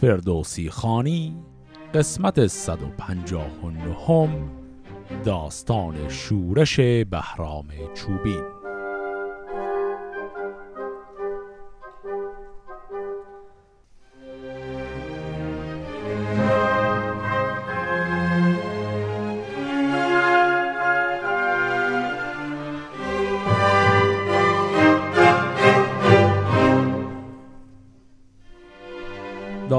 فردوسی خانی قسمت 159 داستان شورش بهرام چوبین.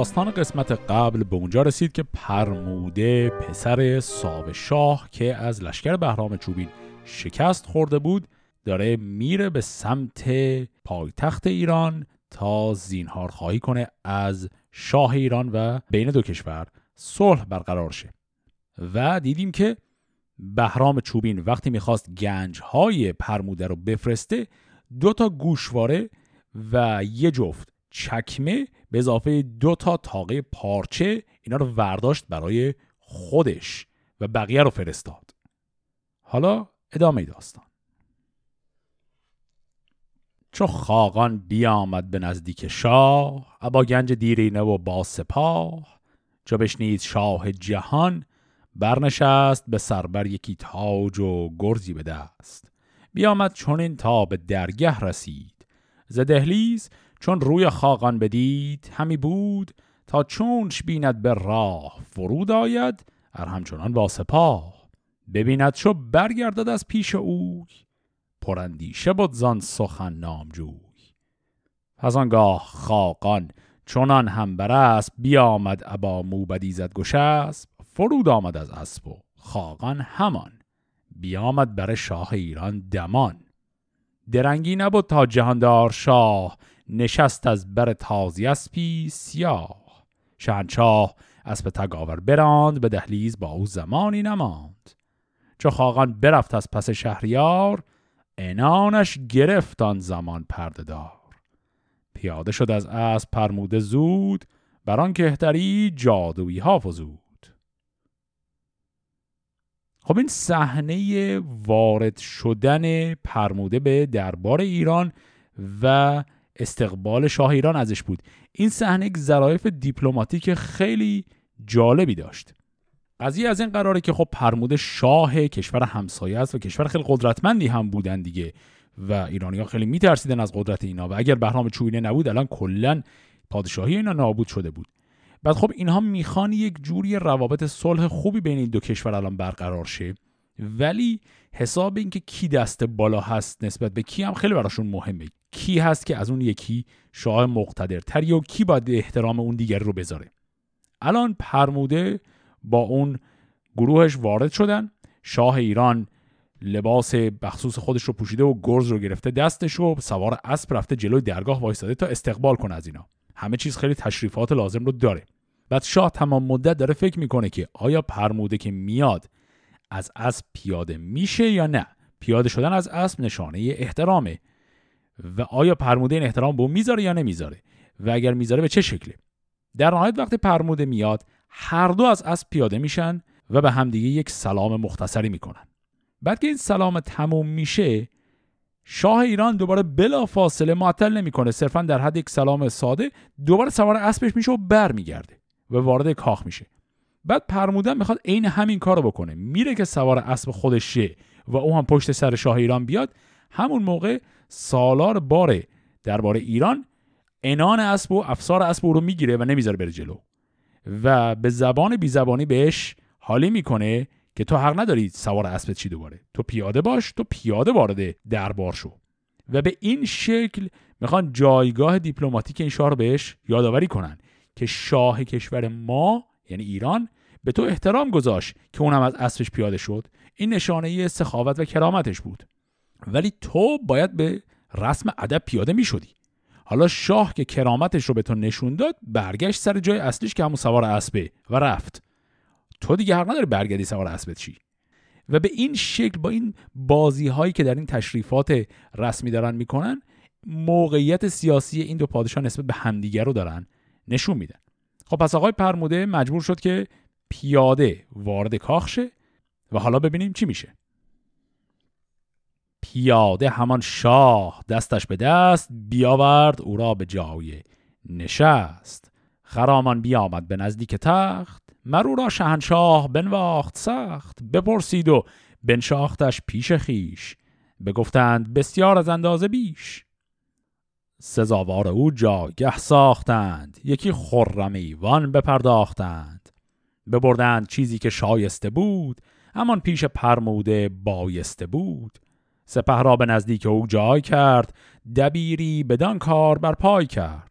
داستان قسمت قبل به اونجا رسید که پرموده پسر ساو شاه که از لشکر بهرام چوبین شکست خورده بود داره میره به سمت پایتخت ایران تا زینهار خواهی کنه از شاه ایران و بین دو کشور صلح برقرار شه. و دیدیم که بهرام چوبین وقتی می‌خواست گنج های پرموده رو بفرسته دو تا گوشواره و یه جفت چکمه به اضافه دو تا تاقه پارچه اینا رو ورداشت برای خودش و بقیه رو فرستاد. حالا ادامه داستان. چو خاقان بیامد به نزدیک شاه ابا گنج دیرینه و با سپاه. چو بشنید شاه جهان برنشست به سربر یکی تاج و گرزی به دست. بیامد چون تا به درگه رسید. ز دهلیز چون روی خاقان بدید همی بود تا چونش بیند به راه فرود آید ار همچنان با سپاه. ببیند چو برگردد از پیش اوی پرندیشه بود زان سخن نامجوی. از آنگاه خاقان چونان هم بر اسب بیامد ابا موبدی زد گشسب فرود آمد از اسب و خاقان همان. بیامد بر شاه ایران دمان. درنگی نبود تا جهاندار شاه نشست از بر تازی اسپی سیاه. شهنشاه اسب تگاور براند به دهلیز با او زمانی نماند. چو خاقان برفت از پس شهریار انانش گرفت آن زمان پردهدار. پیاده شد از اسب پرموده زود بر آن کهتری جادویی ها فزود خب این صحنه وارد شدن پرموده به دربار ایران و استقبال شاه ایران ازش بود. این صحنه یک ظرایف دیپلماتیک خیلی جالبی داشت. قضیه از این قراره که خب پرموده شاه کشور همسایه است و کشور خیلی قدرتمندی هم بودن دیگه و ایرانی ها خیلی میترسیدن از قدرت اینا و اگر بهرام چوینه نبود الان کلا پادشاهی اینا نابود شده بود. بعد خب اینها می‌خوان یک جوری روابط صلح خوبی بین این دو کشور الان برقرار شه. ولی حساب اینکه کی دست بالا هست نسبت به کی هم خیلی براشون مهمه. کی هست که از اون یکی شاه مقتدرتری و کی باید احترام اون دیگر رو بذاره. الان پرموده با اون گروهش وارد شدن. شاه ایران لباس بخصوص خودش رو پوشیده و گرز رو گرفته دستش و سوار اسب رفته جلوی درگاه وایستاده تا استقبال کنه از اینا. همه چیز خیلی تشریفات لازم رو داره. بعد شاه تمام مدت داره فکر می‌کنه که آیا پرموده که میاد از اسب پیاده میشه یا نه؟ پیاده شدن از اسب نشانه احترامه. و آیا پرموده این احترام به می‌ذاره یا نمی‌ذاره؟ و اگر می‌ذاره به چه شکله؟ در نهایت وقتی پرموده میاد هر دو از اسب پیاده میشن و به همدیگه یک سلام مختصری می‌کنن. بعد که این سلام تموم میشه شاه ایران دوباره بلا فاصله معطل نمی‌کنه. صرفا در حد یک سلام ساده دوباره سوار اسبش میشه و برمیگرده و وارد کاخ میشه. بعد پرمودن می‌خواد عین همین کارو بکنه. میره که سوار اسب خودش شه و او هم پشت سر شاه ایران بیاد. همون موقع سالار باره درباره ایران انان اسب و افسار اسب او رو می‌گیره و نمی‌ذاره بره جلو. و به زبان بی زبانی بهش حالی می‌کنه که تو حق نداری سوار اسب چی دوباره. تو پیاده باش تو پیاده وارد دربار شو. و به این شکل می‌خوان جایگاه دیپلماتیک این شاه رو بهش یادآوری کنن که شاه کشور ما یعنی ایران به تو احترام گذاشت که اونم از اسبش پیاده شد. این نشانه سخاوت و کرامتش بود. ولی تو باید به رسم ادب پیاده می شدی حالا شاه که کرامتش رو به تو نشون داد برگشت سر جای اصلیش که همون سوار اسبه و رفت. تو دیگه حق نداری برگردی سوار اسبت چی؟ و به این شکل با این بازی هایی که در این تشریفات رسمی دارن می‌کنن موقعیت سیاسی این دو پادشاه نسبت به همدیگر رو دارن نشون میدن. خب پس آقای پرموده مجبور شد که پیاده وارد کاخ شه و حالا ببینیم چی میشه. پیاده همان شاه دستش به دست بیاورد او را به جای نشست. خرامان بیامد به نزدیک تخت مرو را شهنشاه بنواخت سخت بپرسید و بنشاختش پیش خیش بگفتند بسیار از اندازه بیش. سزاوار او جاگه ساختند یکی خرم ایوان بپرداختند. ببردند چیزی که شایسته بود همان پیش پرموده بایسته بود. سپه را به نزدیک او جای کرد دبیری بدان کار بر پای کرد.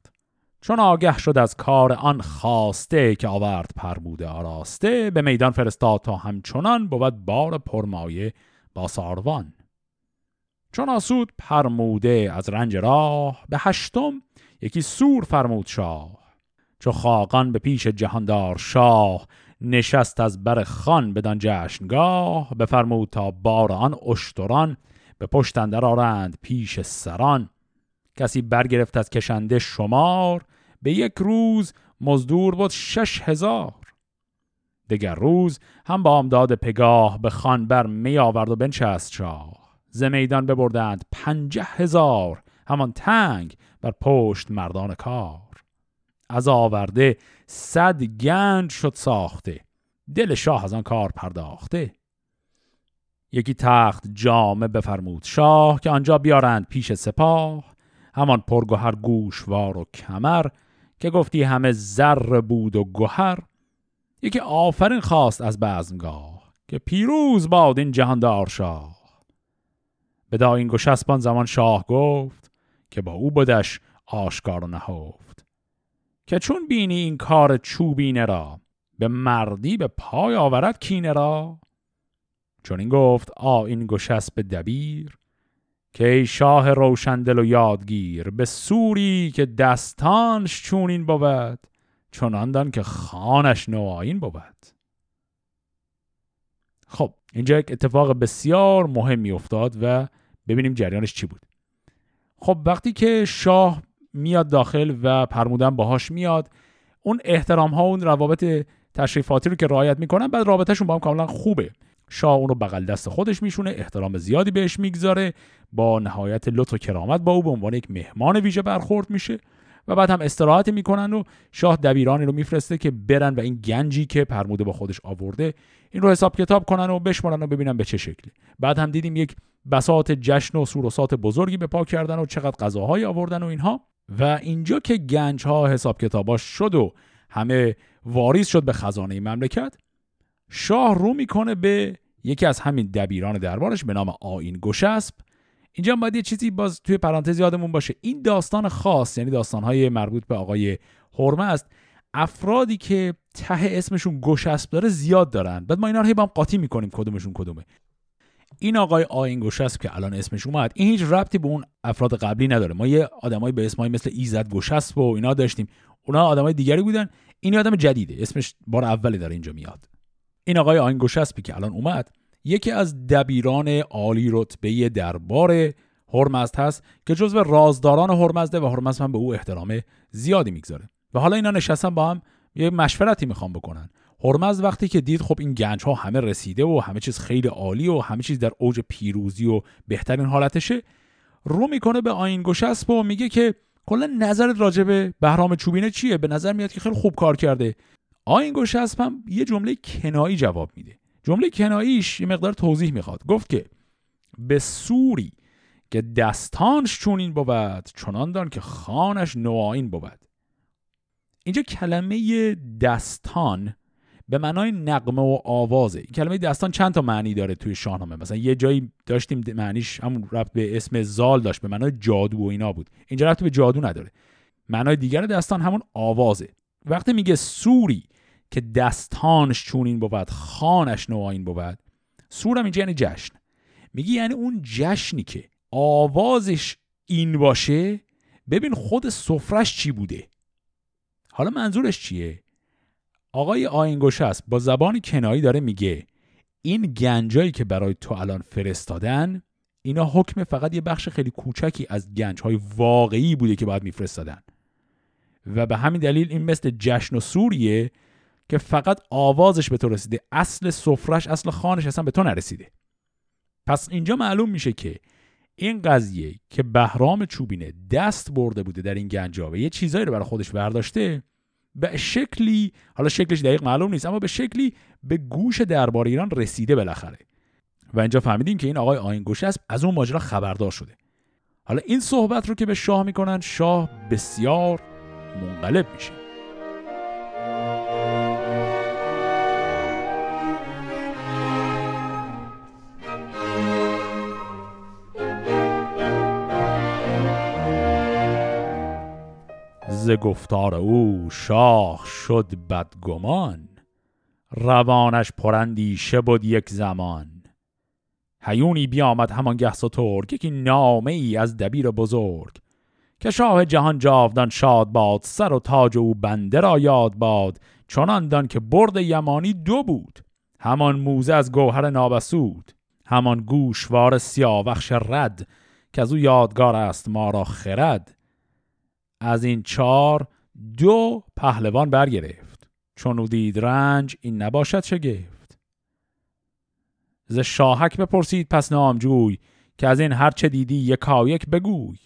چون آگه شد از کار آن خواسته که آورد پرموده آراسته به میدان فرستاد تا همچنان بود بار پرمایه با ساروان. چون آسود پرموده از رنج راه به هشتم یکی سور فرمود شاه. چو خاقان به پیش جهاندار شاه نشست از بر خان بدان جشنگاه بفرمود تا بار آن اشتران به پشت اندر آرند پیش سران. کسی برگرفت از کشنده شمار به یک روز مزدور بود شش هزار. دگر روز هم با امداد پگاه به خان بر می آورد و بنشست شاه. ز میدان ببردند پنجه هزار همان تنگ بر پشت مردان کار. از آورده صد گنج شد ساخته. دل شاه از آن کار پرداخته. یکی تخت جامه بفرمود. شاه که آنجا بیارند پیش سپاه. همان پرگوهر گوشوار و کمر که گفتی همه زر بود و گوهر یکی آفرین خواست از بزمگاه که پیروز باد این جهاندار شاه. به این گشسبان زمان شاه گفت که با او بودش آشکار و نهفت. که چون بینی این کار چوبینه را به مردی به پای آورد کینه را؟ چون این گفت آ این گشسب دبیر که ای شاه روشندل و یادگیر به سوری که دستانش چونین بود چنان دان که خانش نوآین بود. خب اینجا یک اتفاق بسیار مهمی افتاد و ببینیم جریانش چی بود. خب وقتی که شاه میاد داخل و پرمودن باهاش میاد. اون احترام ها اون روابط تشریفاتی رو که رعایت می‌کنن بعد رابطهشون با هم کاملا خوبه. شاه اون رو بغل دست خودش میشونه احترام زیادی بهش می‌گذاره با نهایت لطف و کرامت با او به عنوان یک مهمان ویژه برخورد میشه و بعد هم استراحت می‌کنن و شاه دبیرانی رو میفرسته که برن و این گنجی که پرموده با خودش آورده این رو حساب کتاب کنن و بشمارن و ببینن به چه شکلی. بعد هم دیدیم یک بساط جشن و سوروسات بزرگی به پا کردن و چقدر غذاهایی آوردن و اینها. و اینجا که گنج ها حساب کتاباش شد و همه واریز شد به خزانه مملکت شاه رو می‌کنه به یکی از همین دبیران دربارش به نام آین گشسب. اینجا باید یه چیزی باز توی پرانتز یادمون باشه. این داستان خاص یعنی داستانهای مربوط به آقای هرمه است. افرادی که ته اسمشون گشسب داره زیاد دارن. بعد ما اینا رو هی با هم قاطی می‌کنیم کدومشون کدومه. این آقای آین گشسب که الان اسمش اومد این هیچ ربطی به اون افراد قبلی نداره. ما یه آدمایی به اسمایی مثل ایزد گشسب و اینا داشتیم. اونا آدمای دیگری بودن. این آدم جدیده. اسمش بار اولی داره اینجا میاد. این آقای آین گشسبی که الان اومد. یکی از دبیران عالی رتبه دربار هرمزد هست که جزو رازداران هرمزده و هرمزد هم به او احترام زیادی می‌گذاره. و حالا اینا نشستن با هم یه مشورتی می‌خوام بکنن. هرمز وقتی که دید خب این گنج ها همه رسیده و همه چیز خیلی عالی و همه چیز در اوج پیروزی و بهترین حالتشه رو می‌کنه به آین گشسب و میگه که کلا نظرت راجع به بهرام چوبینه چیه؟ به نظر میاد که خیلی خوب کار کرده. آین گشسب هم یه جمله کنایی جواب میده. جمله کناییش یه مقدار توضیح می‌خواد. گفت که به سوری که دستانش چونین بود چنان دان که خانش نوآین بود. اینجا کلمه دستان به معنای نقمه و آوازه. این کلمه دستان چند تا معنی داره توی شاهنامه. مثلا یه جایی داشتیم معنیش همون رفت به اسم زال داشت به معنای جادو و اینا بود. اینجا رفت به جادو نداره. معنای دیگر دستان همون آوازه. وقتی میگه سوری که دستانش چونین بود خانش نوآین بود سورم اینجا یعنی جشن. میگی یعنی اون جشنی که آوازش این باشه ببین خود سفرش چی بوده؟ حالا منظورش چیه؟ آقای آینگوش است با زبان کنایی داره میگه این گنجایی که برای تو الان فرستادن اینا حکم فقط یه بخش خیلی کوچکی از گنجهای واقعی بوده که باید میفرستادن. و به همین دلیل این مثل جشن و سوریه که فقط آوازش به تو رسیده اصل سفرش اصل خانش اصلا به تو نرسیده. پس اینجا معلوم میشه که این قضیه که بهرام چوبینه دست برده بوده در این گنجا و یه چیزایی رو برای خودش برداشته به شکلی حالا شکلش دقیق معلوم نیست اما به شکلی به گوش دربار ایران رسیده بالاخره. و اینجا فهمیدیم که این آقای آین است از اون ماجرا خبردار شده. حالا این صحبت رو که به شاه می‌کنن شاه بسیار منقلب میشه. ز گفتار او شاه شد بدگمان روانش پرندیشه بود یک زمان. هیونی بیامد همانگه سترگ یکی نامه ای از دبیر بزرگ که شاه جهان جاودان شاد باد سر و تاج او بنده را یاد باد چنان دان که برد یمانی دو بود. همان موزه از گوهر نابسود همان گوشوار سیاوخش رد که از او یادگار است ما را خرد. از این چار دو پهلوان برگرفت. چون او دید رنج این نباشد شگفت. ز شاهک بپرسید پس نامجوی که از این هر چه دیدی یکایک بگوی.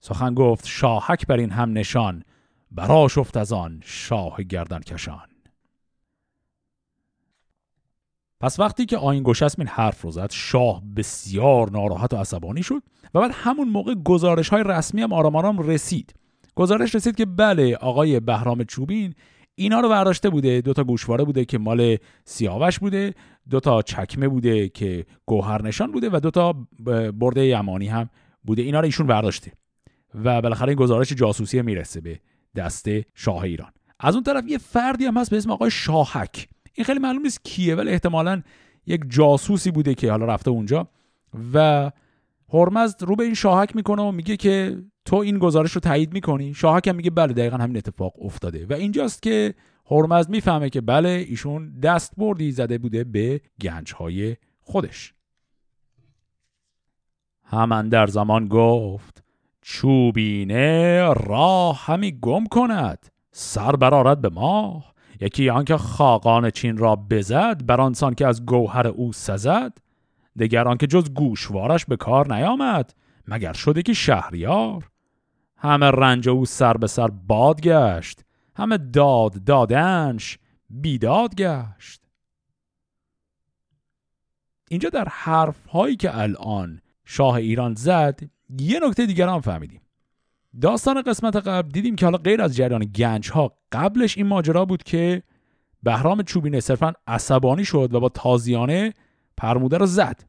سخن گفت شاهک بر این هم نشان برا شفت از آن شاه گردن کشان پس وقتی که آین گشسم این حرف رو زد شاه بسیار ناراحت و عصبانی شد و بعد همون موقع گزارش های رسمی هم آرام آرام رسید. گزارش رسید که بله آقای بهرام چوبین اینا رو برداشته بوده دو تا گوشواره بوده که مال سیاوش بوده دو تا چکمه بوده که گوهر نشان بوده و دو تا برده یمانی هم بوده. اینا رو ایشون برداشته و بالاخره این گزارش جاسوسی می‌رسه به دست شاه ایران. از اون طرف یه فردی هم هست به اسم آقای شاهک. این خیلی معلوم نیست کیه ولی احتمالا یک جاسوسی بوده که حالا رفته اونجا و هرمزد رو به این شاهک می‌کنه و میگه که تو این گزارش رو تایید می‌کنی. شاهک هم میگه بله دقیقا همین اتفاق افتاده. و اینجاست که هرمزد می‌فهمه که بله ایشون دست بردی زده بوده به گنج های خودش. همان در زمان گفت چوبینه راه همی گم کند. سر برارد به ماه. یکی آنکه خاقان چین را بزد بر آنسان که از گوهر او سزد. دگر آنکه جز گوشوارش به کار نیامد مگر شده که شهریار؟ همه رنج او سر به سر باد گشت همه داد دادنش بیداد گشت. اینجا در حرف هایی که الان شاه ایران زد یه نکته دیگر هم فهمیدیم. داستان قسمت قبل دیدیم که حالا غیر از جریان گنج ها قبلش این ماجرا بود که بهرام چوبینه صرفا عصبانی شد و با تازیانه پرموده رو زد.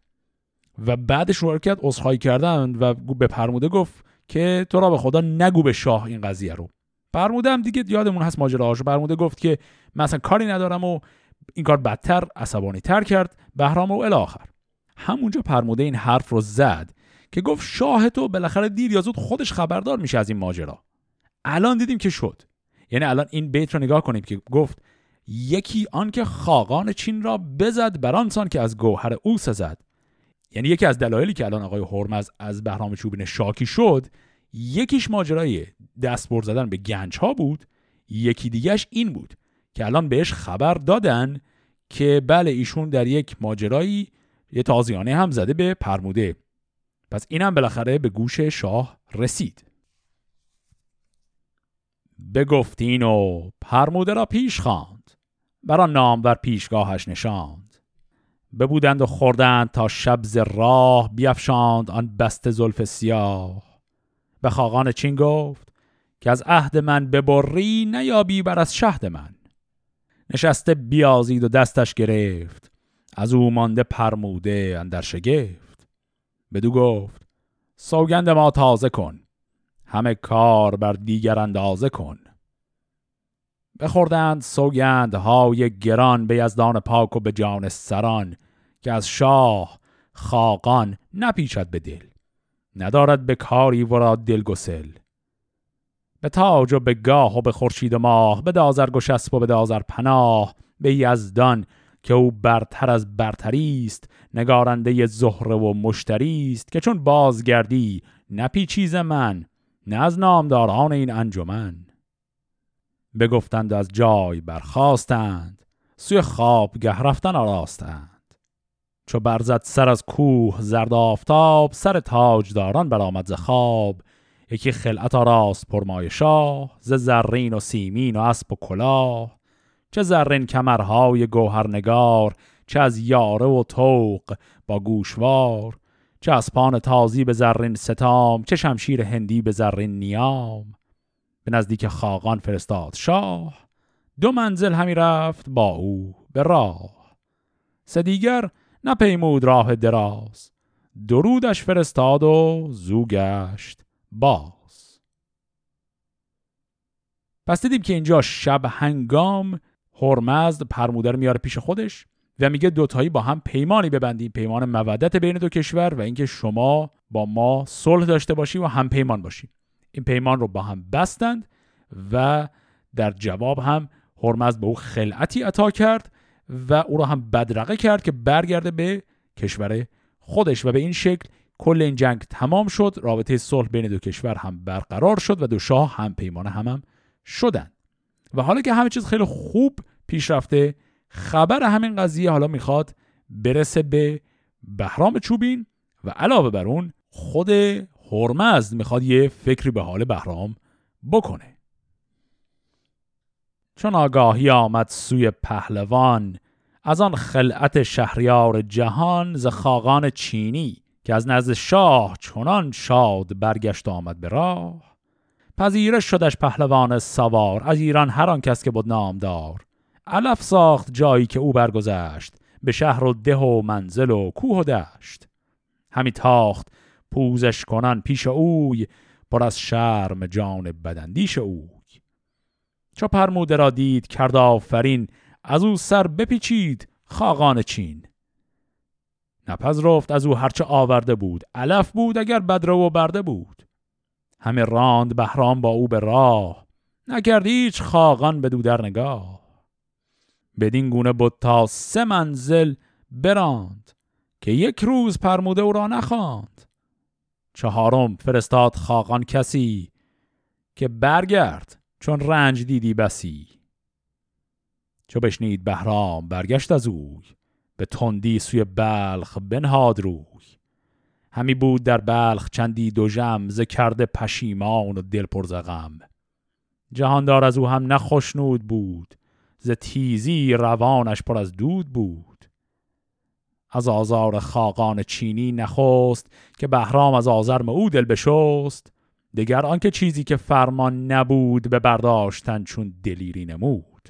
و بعدش رو کرد عذرخواهی کردن و به پرموده گفت که تو را به خدا نگو به شاه این قضیه رو. پرموده هم دیگه یادمون هست ماجراهاشو پرموده گفت که مثلا کاری ندارم و این کار بدتر عصبانی تر کرد. بهرام و الاخر همونجا پرموده این حرف رو زد که گفت شاه تو بالاخره دیر یا زود خودش خبردار میشه از این ماجرا. الان دیدیم که شد. یعنی الان این بیت رو نگاه کنیم که گفت یکی آنکه خاقان چین را بزد برانسان که از گوهر او سزد. یعنی یکی از دلایلی که الان آقای هرمز از بهرام چوبین شاکی شد یکیش ماجرای دست بر زدن به گنج ها بود یکی دیگهش این بود که الان بهش خبر دادن که بله ایشون در یک ماجرایی یه تازیانه هم زده به پرموده. پس اینم بالاخره به گوش شاه رسید. بگفتین و پرموده را پیش خواند. برا نامور پیشگاهش نشاند. ببودند و خوردند تا شب ز راه بیفشاند آن بست زلف سیاه. به خاقان چین گفت که از عهد من ببری نیابی بر از شهد من. نشسته بیازید و دستش گرفت. از او مانده پرموده اندر شگفت. بدو گفت سوگند ما تازه کن. همه کار بر دیگر اندازه کن. بخوردند سوگند های گران به یزدان پاک و به جان سران که از شاه خاقان نپیچد به دل ندارد به کاری ورا دل گسل. به تاج و به گاه و به خورشید ماه به دازر گشسب و به دازر پناه به یزدان که او برتر از برتری است نگارنده زهره و مشتری است که چون بازگردی نپیچیز من نه از نامداران این انجمن. بگفتند از جای برخواستند سوی خوابگه رفتن آراستند. چو برزد سر از کوه زرد آفتاب سر تاجداران برآمد ز خواب. یکی خلعت راست پرمای شاه ز زرین و سیمین و اسب و کلاه. چه زرین کمرهای گوهرنگار چه از یاره و توق با گوشوار. چه اسپان تازی به زرین ستام چه شمشیر هندی به زرین نیام. به نزدیک خاقان فرستاد. شاه دو منزل همی رفت با او به راه. سه نپیمود راه دراز. درودش فرستاد و زو گشت باز. پس دیدیم که اینجا شب هنگام هرمزد پرموده رو میاره پیش خودش و میگه دوتایی با هم پیمانی ببندیم. پیمان مودت بین دو کشور و اینکه شما با ما صلح داشته باشی و هم پیمان باشی این پیمان رو با هم بستند و در جواب هم هرمزد به او خلعتی عطا کرد و او را هم بدرقه کرد که برگرده به کشور خودش و به این شکل کل این جنگ تمام شد. رابطه صلح بین دو کشور هم برقرار شد و دو شاه هم پیمان هم, هم شدن و حالا که همه چیز خیلی خوب پیش رفته خبر همین قضیه حالا می‌خواد برسه به بهرام چوبین و علاوه بر اون خود هرمزد می‌خواد یه فکری به حال بهرام بکنه. چون آگاهی آمد سوی پهلوان از آن خلعت شهریار جهان ز خاقان چینی که از نزد شاه چنان شاد برگشت آمد به راه. پذیرش شدش پهلوان سوار از ایران هر آن کس که بود نامدار. علف ساخت جایی که او برگذشت به شهر و ده و منزل و کوه و دشت. همی تاخت پوزش کنن پیش اوی پر از شرم جان بدندیش اوی. چو پرموده را دید کرد آفرین از او سر بپیچید خاقان چین. نپذرفت از او هرچه آورده بود علف بود اگر بدرو و برده بود. همه راند بهرام با او به راه نکرد هیچ خاقان به در نگاه. بدین گونه بود تا سه منزل براند که یک روز پرموده او را نخواند. چهارم فرستاد خاقان کسی که برگرد چون رنج دیدی بسی. چو بشنید بهرام برگشت از اوی به تندی سوی بلخ بنهاد روی. همی بود در بلخ چندی دو جم ز کرده پشیمان و دل پر زغم جهاندار از او هم نخشنود بود ز تیزی روانش پر از دود بود. از آزار خاقان چینی نخست که بهرام از آزرم او دل بشست. دگر آنکه چیزی که فرمان نبود به برداشتن چون دلیری نمود.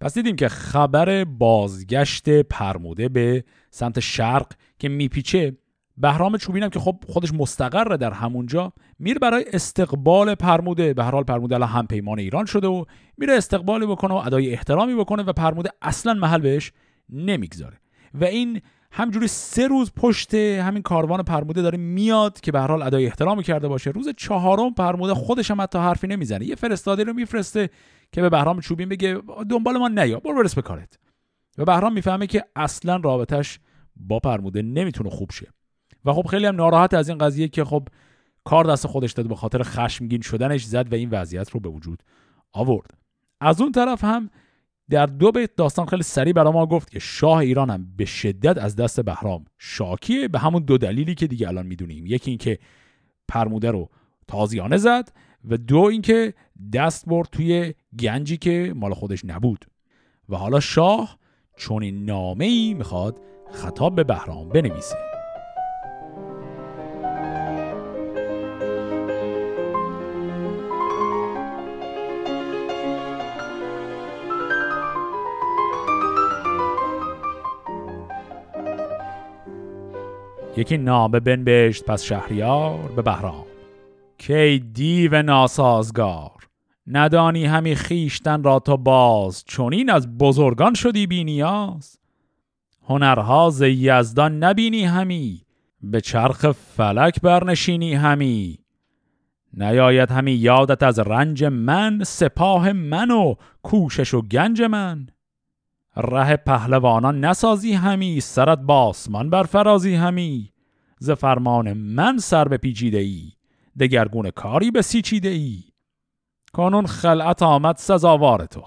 پس دیدیم که خبر بازگشت پرموده به سمت شرق که میپیچه. بهرام چوبینم که خب خودش مستقره در همونجا میره برای استقبال پرموده به هر حال پرموده الان هم پیمان ایران شده و میره استقبالی بکنه و ادای احترامی بکنه و پرموده اصلا محل بهش نمی‌گذاره. و این همجوری سه روز پشت همین کاروان پرموده داره میاد که به هر حال ادای احترامی کرده باشه. روز چهارم پرموده خودش هم حتی حرفی نمی‌زنه. یه فرستاده رو میفرسته که به بهرام چوبین بگه دنبال ما نیا برو برس به کارت. و بهرام می‌فهمه که اصلا رابطش با پرموده نمی‌تونه خوب شه. و خب خیلی هم ناراحت از این قضیه که خب کار دست خودش داد به خاطر خشمگین شدنش زد و این وضعیت رو به وجود آورد. از اون طرف هم در دو بیت داستان خیلی سریع برای ما گفت که شاه ایران هم به شدت از دست بهرام شاکیه. به همون دو دلیلی که دیگه الان می‌دونیم. یکی اینکه پرموده رو تازیانه زد و دو اینکه دست برد توی گنجی که مال خودش نبود. و حالا شاه چون این نامه ای می‌خواد خطاب به بهرام بنویسه. یکی نامه بنبشت پس شهریار به بهرام. کی دیو ناسازگار ندانی همی خیشتن را تو باز چونین از بزرگان شدی بینیاز هنرها ز یزدان نبینی همی به چرخ فلک برنشینی همی. نیاید همی یادت از رنج من سپاه من و کوشش و گنج من. ره پهلوانان نسازی همی سرت باسمان برفرازی همی. ز فرمان من سر به پیچیده ای دگرگون کاری به سیچیده ای. کانون خلعت آمد سزاوار تو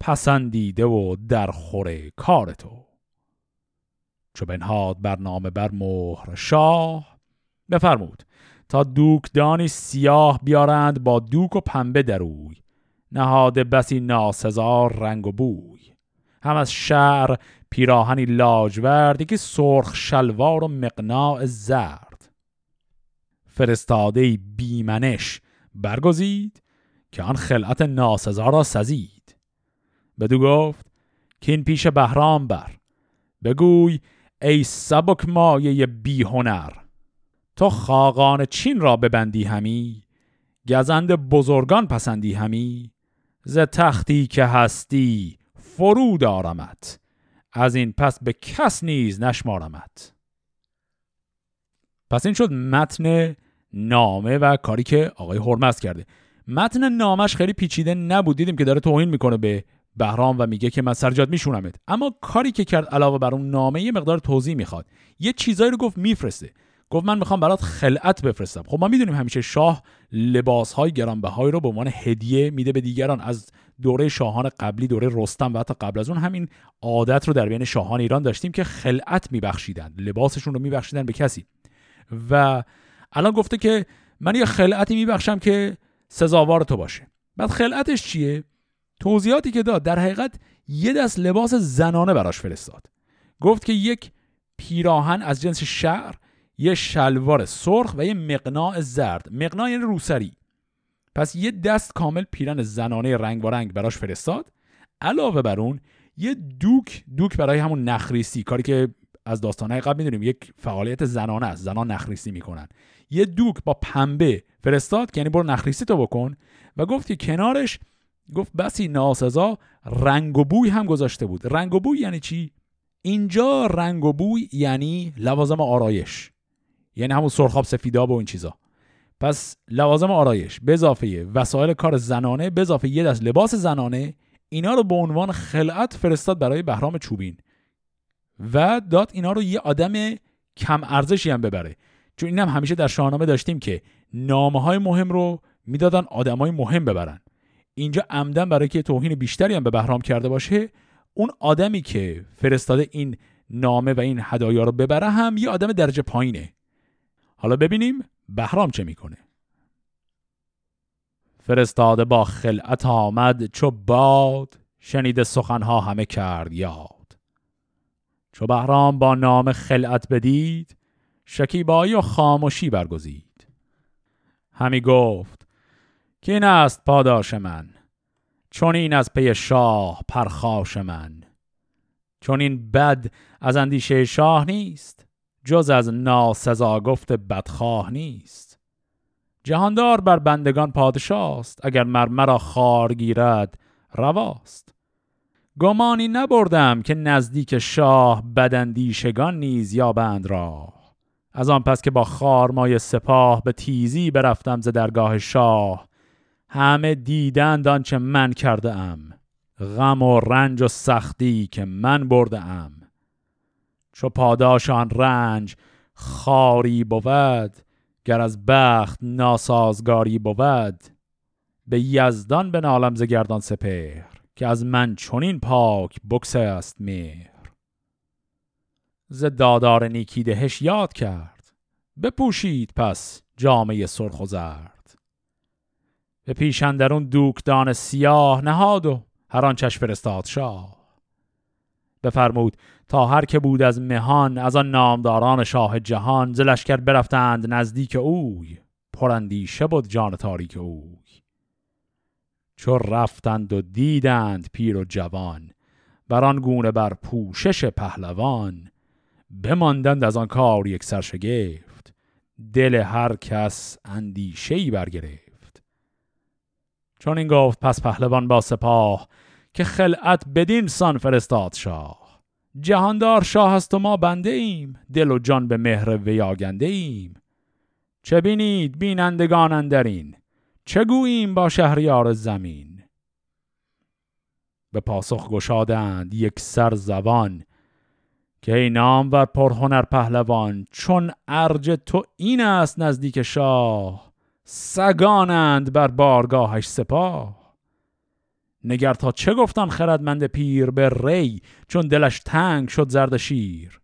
پسندیده و در خوره کار تو. چو بنهاد برنامه بر مهر شاه بفرمود تا دوکدانی سیاه بیارند با دوک و پنبه دروی نهاده بسی ناسزار رنگ و بوی. هم از شهر پیراهنی لاجورد که سرخ شلوار و مقناع زرد. فرستاده بیمنش برگزید که آن خلعت ناسزا را سزید. بدو گفت که این پیش بهرام بر. بگوی ای سبک مایه بی هنر تو خاقان چین را ببندی همی گزند بزرگان پسندی همی ز تختی که هستی فرو دارمت. از این پس به کس نیز نشمارمت. پس این شد متن نامه و کاری که آقای هرمز کرده. متن نامش خیلی پیچیده نبود. دیدیم که داره توهین می‌کنه به بهرام و میگه که من سرجات میشونمت. اما کاری که کرد علاوه بر اون نامه یه مقدار توضیح می‌خواد. یه چیزایی رو گفت میفرسته. گفت من می‌خوام برات خلعت بفرستم. خب ما می‌دونیم همیشه شاه لباس های گرانبهایی رو به عنوان هدیه میده به دیگران. از دوره شاهان قبلی دوره رستم و حتی قبل از اون همین عادت رو در بین شاهان ایران داشتیم که خلعت میبخشیدن لباسشون رو میبخشیدن به کسی. و الان گفته که من یه خلعتی میبخشم که سزاوار تو باشه. بعد خلعتش چیه؟ توضیحاتی که داد در حقیقت یه دست لباس زنانه براش فرستاد. گفت که یک پیراهن از جنس شعر یه شلوار سرخ و یه مقناع زرد. مقناع یعنی روسری. پس یه دست کامل پیرن زنانه رنگ و رنگ براش فرستاد. علاوه بر اون یه دوک دوک برای همون نخریسی. کاری که از داستانهای قبل می‌دونیم یک فعالیت زنانه است. زنان نخریسی می‌کنن. یه دوک با پنبه فرستاد که یعنی برو نخریسی تو بکن. و گفت که کنارش گفت بسی ناسزا رنگ و بوی هم گذاشته بود. رنگ و بوی یعنی چی؟ اینجا رنگ و بوی یعنی لوازم آرایش. یعنی همون سرخاب سفیداب و این چیزا. پس لوازم آرایش به اضافه وسایل کار زنانه به اضافه یه دست لباس زنانه اینا رو به عنوان خلعت فرستاد برای بهرام چوبین. و داد اینا رو یه آدم کم ارزشی هم ببره. چون این هم همیشه در شاهنامه داشتیم که نامه های مهم رو می‌دادن آدمای مهم ببرن. اینجا عمدن برای که توهین بیشتری هم به بهرام کرده باشه اون آدمی که فرستاده این نامه و این هدایا رو ببره هم یه آدم درجه پایینه. حالا ببینیم بهرام چه می‌کنه. فرستاده با خلعت آمد چو باد شنیده سخنها همه کرد یاد. چو بهرام با نام خلعت بدید شکیبایی و خاموشی برگزید. همی گفت که این است پاداش من؟ چون این از پی شاه پرخاش من. چون این بد از اندیشه شاه نیست. جز از ناسزا گفت بدخواه نیست. جهاندار بر بندگان پادشاست اگر مر مرا خار گیرد رواست. گمانی نبردم که نزدیک شاه بدندیشگان نیز یابند را از آن پس که با خارمای سپاه به تیزی برفتم ز درگاه شاه. همه دیدند آنچه من کرده ام غم و رنج و سختی که من برده ام چو پاداشان رنج خاری بود گر از بخت ناسازگاری بود. به یزدان به نالم ز گردان سپهر که از من چنین پاک بکس است مهر. ز دادار نیکی دهش یاد کرد بپوشید پس جامعه سرخ و زرد. به پیشندرون دوکدان سیاه نهاد و هر آن چش فرستاد شاه. بفرمود تا هر که بود از مهان از آن نامداران شاه جهان ز لشکر برفتند نزدیک اوی پرندیشه بود جان تاریک اوی. چو رفتند و دیدند پیر و جوان بر آن گونه بر پوشش پهلوان بماندند از آن کار یک سرشگفت دل هر کس اندیشهی برگرفت. چون این گفت پس پهلوان با سپاه که خلعت بدین سان فرستاد شاه. جهاندار شاه است و ما بنده ایم. دل و جان به مهر وی آگنده ایم. چه بینید بینندگان اندرین؟ چه گوییم با شهریار زمین؟ به پاسخ گشادند یک سر زبان که ای نام و پرهنر پهلوان چون ارج تو این است نزدیک شاه سگانند بر بارگاهش سپاه. نگر تا چه گفتان خردمند پیر به ری چون دلش تنگ شد زرد شیر.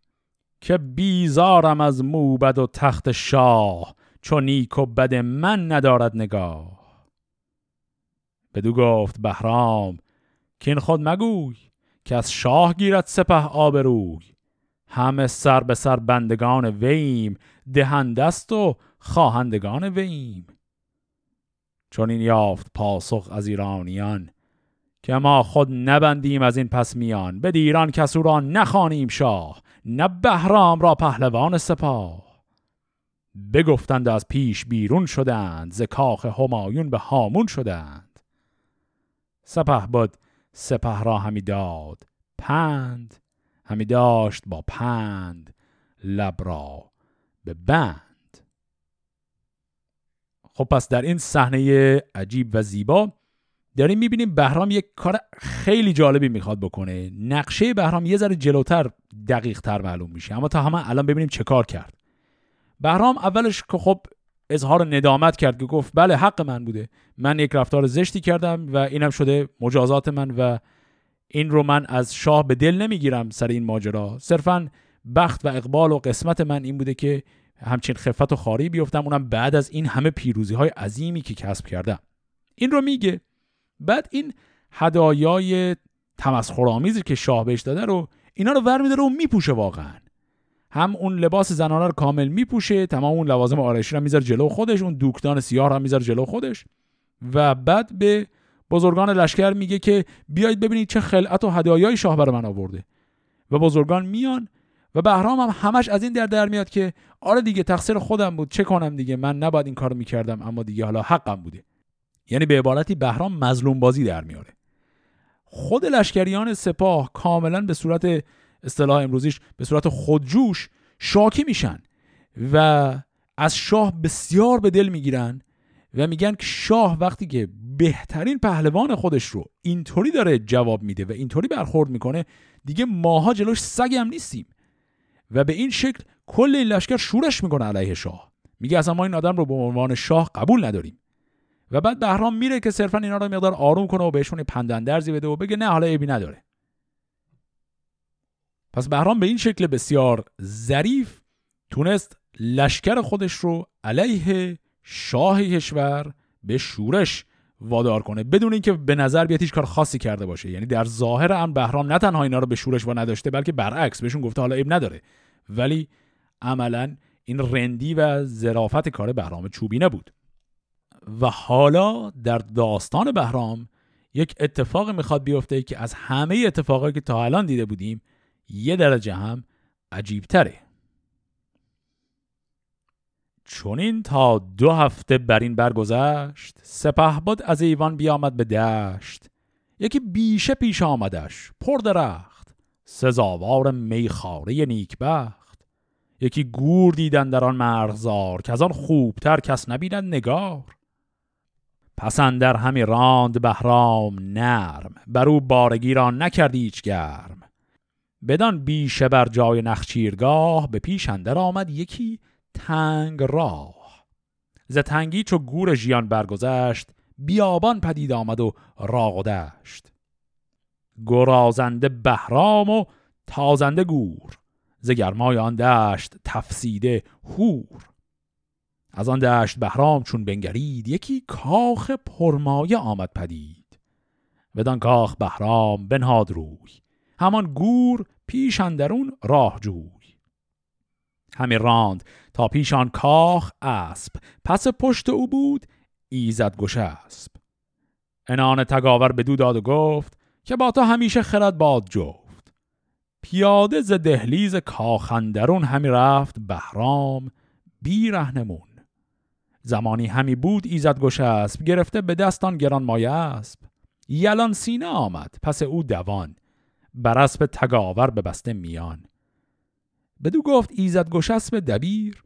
که بیزارم از موبد و تخت شاه چون نیک و بد من ندارد نگاه. بدو گفت بهرام که این خود مگوی که از شاه گیرد سپه آبروی. همه سر به سر بندگان ویم دهندست و خواهندگان ویم. چون این یافت پاسخ از ایرانیان که ما خود نبندیم از این پس میان. به ایران کسو را نخوانیم شاه. نه بهرام را پهلوان سپاه. بگفتند از پیش بیرون شدند. ز کاخ همایون به هامون شدند. سپه بود سپه را همی داد پند. همی داشت با پند. لب را به بند. خب پس در این صحنه عجیب و زیبا داریم می‌بینیم بهرام یک کار خیلی جالبی می‌خواد بکنه. نقشه بهرام یه ذره جلوتر دقیق تر معلوم میشه. اما تا همه الان ببینیم چه کار کرد. بهرام اولش که خب اظهار ندامت کرد که گفت بله حق من بوده. من یک رفتار زشتی کردم و اینم شده مجازات من و این رو من از شاه به دل نمی‌گیرم سر این ماجرا. صرفا بخت و اقبال و قسمت من این بوده که همچین خفت و خاری بیفتم. اونم بعد از این همه پیروزی های عظیمی که کسب کردم. این رو میگه. بعد این هدایای تمسخرآمیزی که شاه بهش داده رو اینا رو ور میداره و میپوشه واقعا. هم اون لباس زنانه رو کامل میپوشه تمام اون لوازم آرایشی رو می‌ذاره جلو خودش اون دوکدان سیاه رو می‌ذاره جلو خودش و بعد به بزرگان لشکر میگه که بیایید ببینید چه خلعت و هدایای شاه برای من آورده. و بزرگان میان و بهرام هم همش از این در در میاد که آره دیگه تقصیر خودم بود چه کنم دیگه؟ من نباید این کارو می‌کردم اما دیگه حالا حقم بوده. یعنی به عبارتی بهرام مظلوم بازی در میاره. خود لشکریان سپاه کاملا به صورت اصطلاح امروزیش به صورت خودجوش شاکی میشن و از شاه بسیار به دل می‌گیرن و میگن که شاه وقتی که بهترین پهلوان خودش رو اینطوری داره جواب میده و اینطوری برخورد می‌کنه دیگه ماها جلوش سگی هم نیستیم و به این شکل کل لشکر شورش می‌کنه علیه شاه. میگه اصلا ما این آدم رو به عنوان شاه قبول نداریم. و بعد بهرام میره که صرفا اینا رو مقدار آروم کنه و بهشون پندندرزی بده و بگه نه حالا عیبی نداره. پس بهرام به این شکل بسیار ظریف تونست لشکر خودش رو علیه شاه کشور به شورش وادار کنه بدون اینکه به نظر بیاد هیچ کار خاصی کرده باشه. یعنی در ظاهر هم بهرام نه تنها اینا رو به شورش وا نداشته بلکه برعکس بهشون گفته حالا عیب نداره. ولی عملا این رندی و ظرافت کار بهرام چوبینه بود و حالا در داستان بهرام یک اتفاق می‌خواد بیفته که از همه اتفاقایی که تا الان دیده بودیم یه درجه هم عجیب تره چونین تا دو هفته بر این برگذشت سپه بود از ایوان بیامد به دشت. یکی بیشه پیش آمدش پر درخت سزاوار میخاره نیکبخت. یکی گور دیدن در آن مرغزار که از آن خوبتر کس نبیند نگار. پسندر همی راند بهرام نرم بر او بارگی را نکردی هیچ گرم. بدان بیشه بر جای نخچیرگاه به پیش اندر آمد یکی تنگ راه. ز تنگی چو گور ژیان برگذشت بیابان پدید آمد و راغ و دشت. گرازنده بهرام و تازنده گور ز گرمای آن دشت تفسیده هور از آن دشت بهرام چون بنگرید یکی کاخ پرمایه آمد پدید. بدان کاخ بهرام بنهاد روی همان گور پیش اندرون راه جوی. همی راند تا پیش آن کاخ اسب پس پشت او بود ایزد گشه اسب انان تگاور به داد و گفت که با تو همیشه خرد باد جفت. پیاده ز دهلیز کاخندرون همی رفت بهرام بی رهنمون زمانی همی بود ایزد گشه اسب گرفته به دستان گران مایه اسب. یلان سینه آمد پس او دوان. بر اسب تگاور به بسته میان. بدو گفت ایزد گشسب دبیر.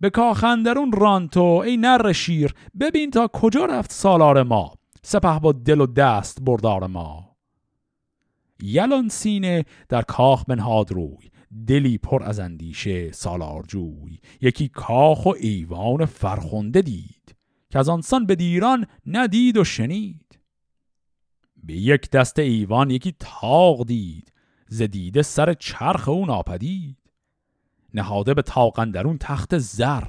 به کاخندرون رانتو ای نر شیر. ببین تا کجا رفت سالار ما. سپه با دل و دست بردار ما. یلان سینه در کاخ بنهاد روی. دلی پر از اندیشه سالار جوی یکی کاخ و ایوان فرخنده دید که از آنسان به دیران ندید و شنید. به یک دست ایوان یکی تاق دید زدیده سر چرخ او ناپدید. نهاده به تاقندرون تخت زر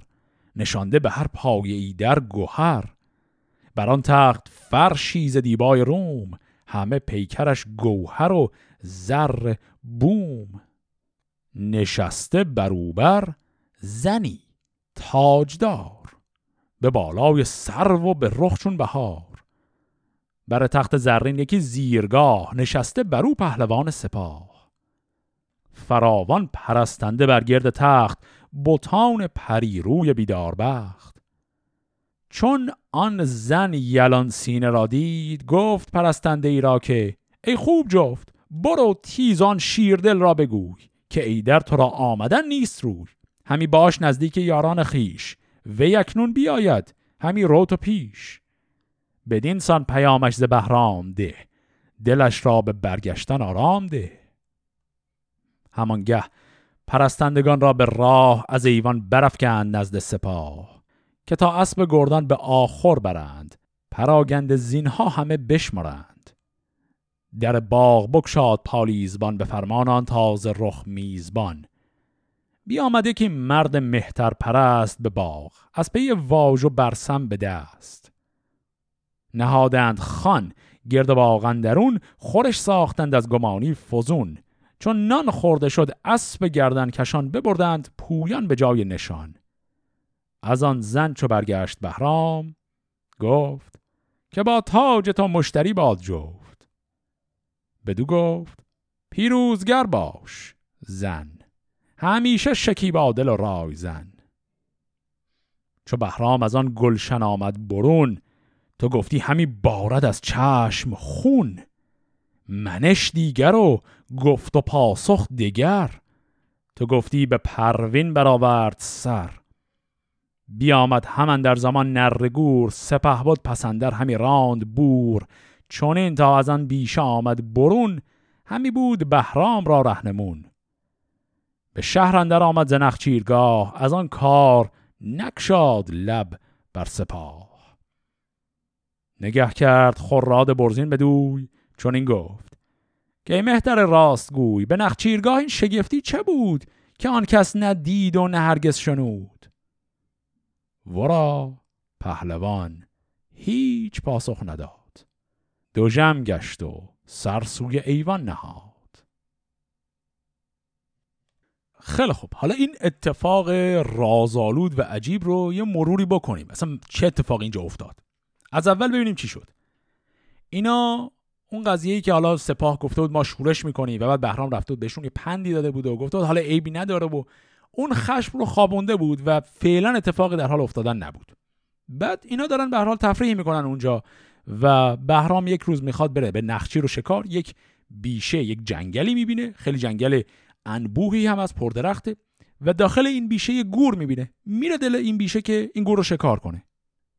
نشانده به هر پای ای در گوهر بر آن تخت فرشی ز دیبای روم همه پیکرش گوهر و زر بوم. نشسته بروبر زنی تاجدار به بالای سرو و به رخ چون بهار. بر تخت زرین یکی زیرگاه نشسته برو پهلوان سپاه. فراوان پرستنده بر گرد تخت بوتان پری روی بیدار بخت. چون آن زن یلان سینه را دید گفت پرستنده ای را که ای خوب جفت برو تیزان شیردل را بگوی. که ای در تو را آمدن نیست روی. همی باش نزدیک یاران خیش. و یکنون بیاید. همی رو تو پیش. بدین سان پیامش ز بهرام ده. دلش را به برگشتن آرام ده. همانگه پرستندگان را به راه از ایوان برافکند نزد سپاه که تا اسب گردان به آخر برند. پراگند زینها همه بشمرند در باغ بکشاد پالیزبان به فرمان آن تازه رخ میزبان. بیامده که مرد مهتر پرست به باغ از پی واژ و برسم به دست. نهادند خان گرد باغ درون خورش ساختند از گمانی فزون. چون نان خورده شد اسب گردن کشان ببردند پویان به جای نشان. از آن زن چو برگشت بهرام گفت که با تاج تو مشتری باد جفت. بدو گفت پیروزگر باش زن. همیشه شکیبا دل و رای زن. چو بهرام از آن گلشن آمد برون تو گفتی همی بارد از چشم خون. منش دیگر و گفت و پاسخ دیگر تو گفتی به پروین برآورد سر. بیامد همان در زمان نرگور سپه بود پسندر همی راند بور. چون این تا از آن بیشه آمد برون همی بود بهرام را رهنمون. به شهر اندر آمد زنخ چیرگاه از آن کار نکشاد لب بر سپاه. نگه کرد خراد برزین بدوی چون این گفت که مهتر راست گوی به نخچیرگاه این شگفتی چه بود که آن کس نه دید و نه هرگز شنود؟ ورا پهلوان هیچ پاسخ نداد. دو جم گشت و سر سوی ایوان نهاد. خیلی خوب. حالا این اتفاق رازآلود و عجیب رو یه مروری بکنیم. اصلا چه اتفاقی اینجا افتاد؟ از اول ببینیم چی شد. اینا اون قضیه‌ای که حالا سپاه گفته بود ما شورش می‌کنیم و بعد بهرام رفته بود بهشون یه پندی داده بود و گفته بود حالا عیبی نداره و اون خشم رو خوابونده بود و فعلا اتفاقی در حال افتادن نبود. بعد اینا دارن به حال تفریح می‌کنن اونجا. و بهرام یک روز می‌خواد بره به نخچیر و شکار یک بیشه یک جنگلی می‌بینه. خیلی جنگل انبوهی هم از پردرخته و داخل این بیشه یه گور می‌بینه. میره دل این بیشه که این گور رو شکار کنه.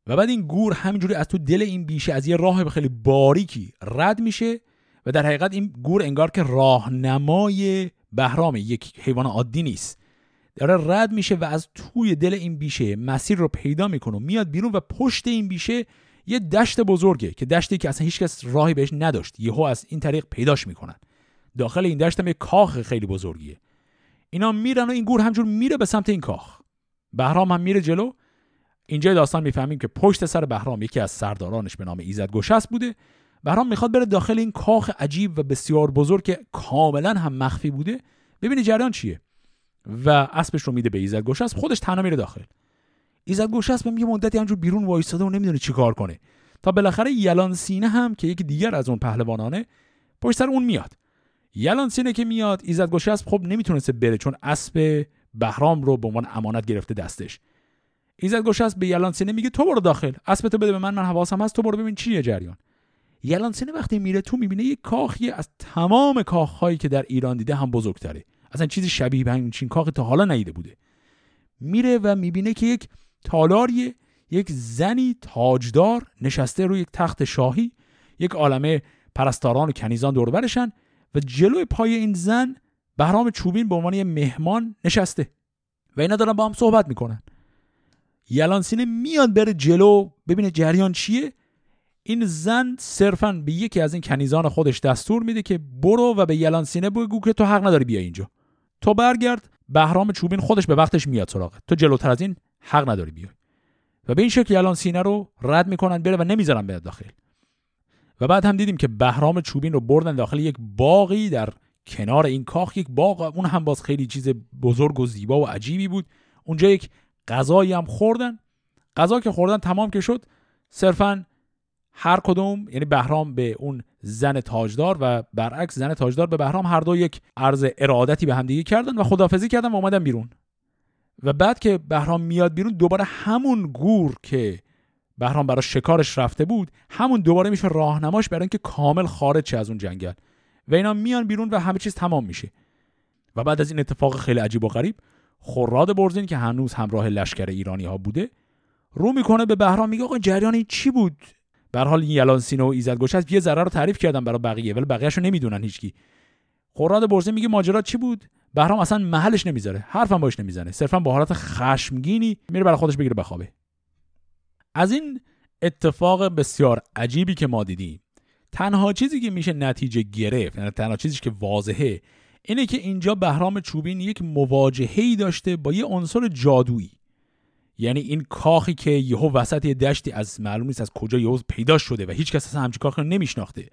و بعد این گور همینجوری از تو دل این بیشه از یه راه خیلی باریکی رد میشه و در حقیقت این گور انگار که راهنمای بهرام یک حیوان عادی نیست. داره رد میشه و از توی دل این بیشه مسیر رو پیدا می‌کنه. میاد بیرون و پشت این بیشه یه دشت بزرگه که دشتی که اصلا هیچکس راهی بهش نداشت. یهو از این طریق پیداش می‌کنن. داخل این دشت هم یه کاخ خیلی بزرگیه. اینا میرن و این گور همجور میره به سمت این کاخ. بهرام هم میره جلو. اینجا داستان می‌فهمیم که پشت سر بهرام یکی از سردارانش به نام ایزد گشست بوده. بهرام می‌خواد بره داخل این کاخ عجیب و بسیار بزرگ که کاملا هم مخفی بوده. ببینه جریان چیه. و اسبش رو میده به ایزد گشست. خودش تنها میره داخل. ایزد گشست به یه مدتی همجور بیرون وایستاده و نمی‌دونه چیکار کنه. تا بالاخره یلان سینه هم که یکی دیگر از اون پهلوانانه پشت سر اون میاد. یلان سینه که میاد ایزد گشست خب نمی‌تونسته بره چون اسب بهرام رو به عنوان امانت گرفته دستش. ایزد گشست به یلان سینه میگه تو برو داخل اسبتو بده به من من حواسم هست تو برو ببین چیه جریان. یلان سینه وقتی میره تو می‌بینه یه کاخی از تمام کاخهایی که در ایران دیده هم بزرگتره. اصلا چیزی شبیه به همچین کاخ تا حالا ندیده بوده. میره و می‌بینه که یک تالاریه یک زنی تاجدار نشسته روی یک تخت شاهی. یک عالمه پرستاران و کنیزان دور برشن و جلوی پای این زن بهرام چوبین به عنوان مهمان نشسته و اینا دارن با هم صحبت می‌کنن. یلانسینه میاد بره جلو ببینه جریان چیه. این زن صرفا به یکی از این کنیزان خودش دستور میده که برو و به یلانسینه بگو که تو حق نداری بیا اینجا. تو برگرد بهرام چوبین خودش به وقتش میاد سراغت. تو جلوتر از این حق نداری بیای. و به این شکل الان سینه رو رد می‌کنن بره و نمی‌ذارن بیاد داخل. و بعد هم دیدیم که بهرام چوبین رو بردن داخل یک باقی در کنار این کاخ. یک باغ اون هم باز خیلی چیز بزرگ و زیبا و عجیبی بود. اونجا یک غذایی هم خوردن. غذا که خوردن تمام که شد صرفا هر کدوم یعنی بهرام به اون زن تاجدار و برعکس زن تاجدار به بهرام هر دو یک عرض ارادتی به همدیگه کردن و خدافزی کردن و اومدن بیرون. و بعد که بهرام میاد بیرون دوباره همون گور که بهرام برای شکارش رفته بود همون دوباره میشه راهنماش برای اینکه کامل خارج شه از اون جنگل. و اینا میان بیرون و همه چیز تمام میشه. و بعد از این اتفاق خیلی عجیب و غریب خراد برزین که هنوز همراه لشکر ایرانی ها بوده رو می‌کنه به بهرام میگه آقا جریان این چی بود؟ به حال یلان سینه و ایزد گوش یه ذره رو تعریف کردم برای بقیه ولی بقیه‌شو نمی‌دونن هیچکی. خراد برزین میگه ماجرا چی بود؟ بهرام اصلا محلش نمی‌ذاره. حرفم باش نمی‌زنه. صرفا با حالت خشمگینی میره برای خودش بگیره بخوابه. از این اتفاق بسیار عجیبی که ما دیدیم تنها چیزی که میشه نتیجه گرفت یعنی تنها چیزی که واضحه اینه که اینجا بهرام چوبین یک مواجهه‌ای داشته با یه عنصر جادویی. یعنی این کاخی که یهو وسط یه دشتی از معلوم نیست از کجا یهو پیدا شده و هیچ کس اصلا همچین کاخی رو نمیشناخته.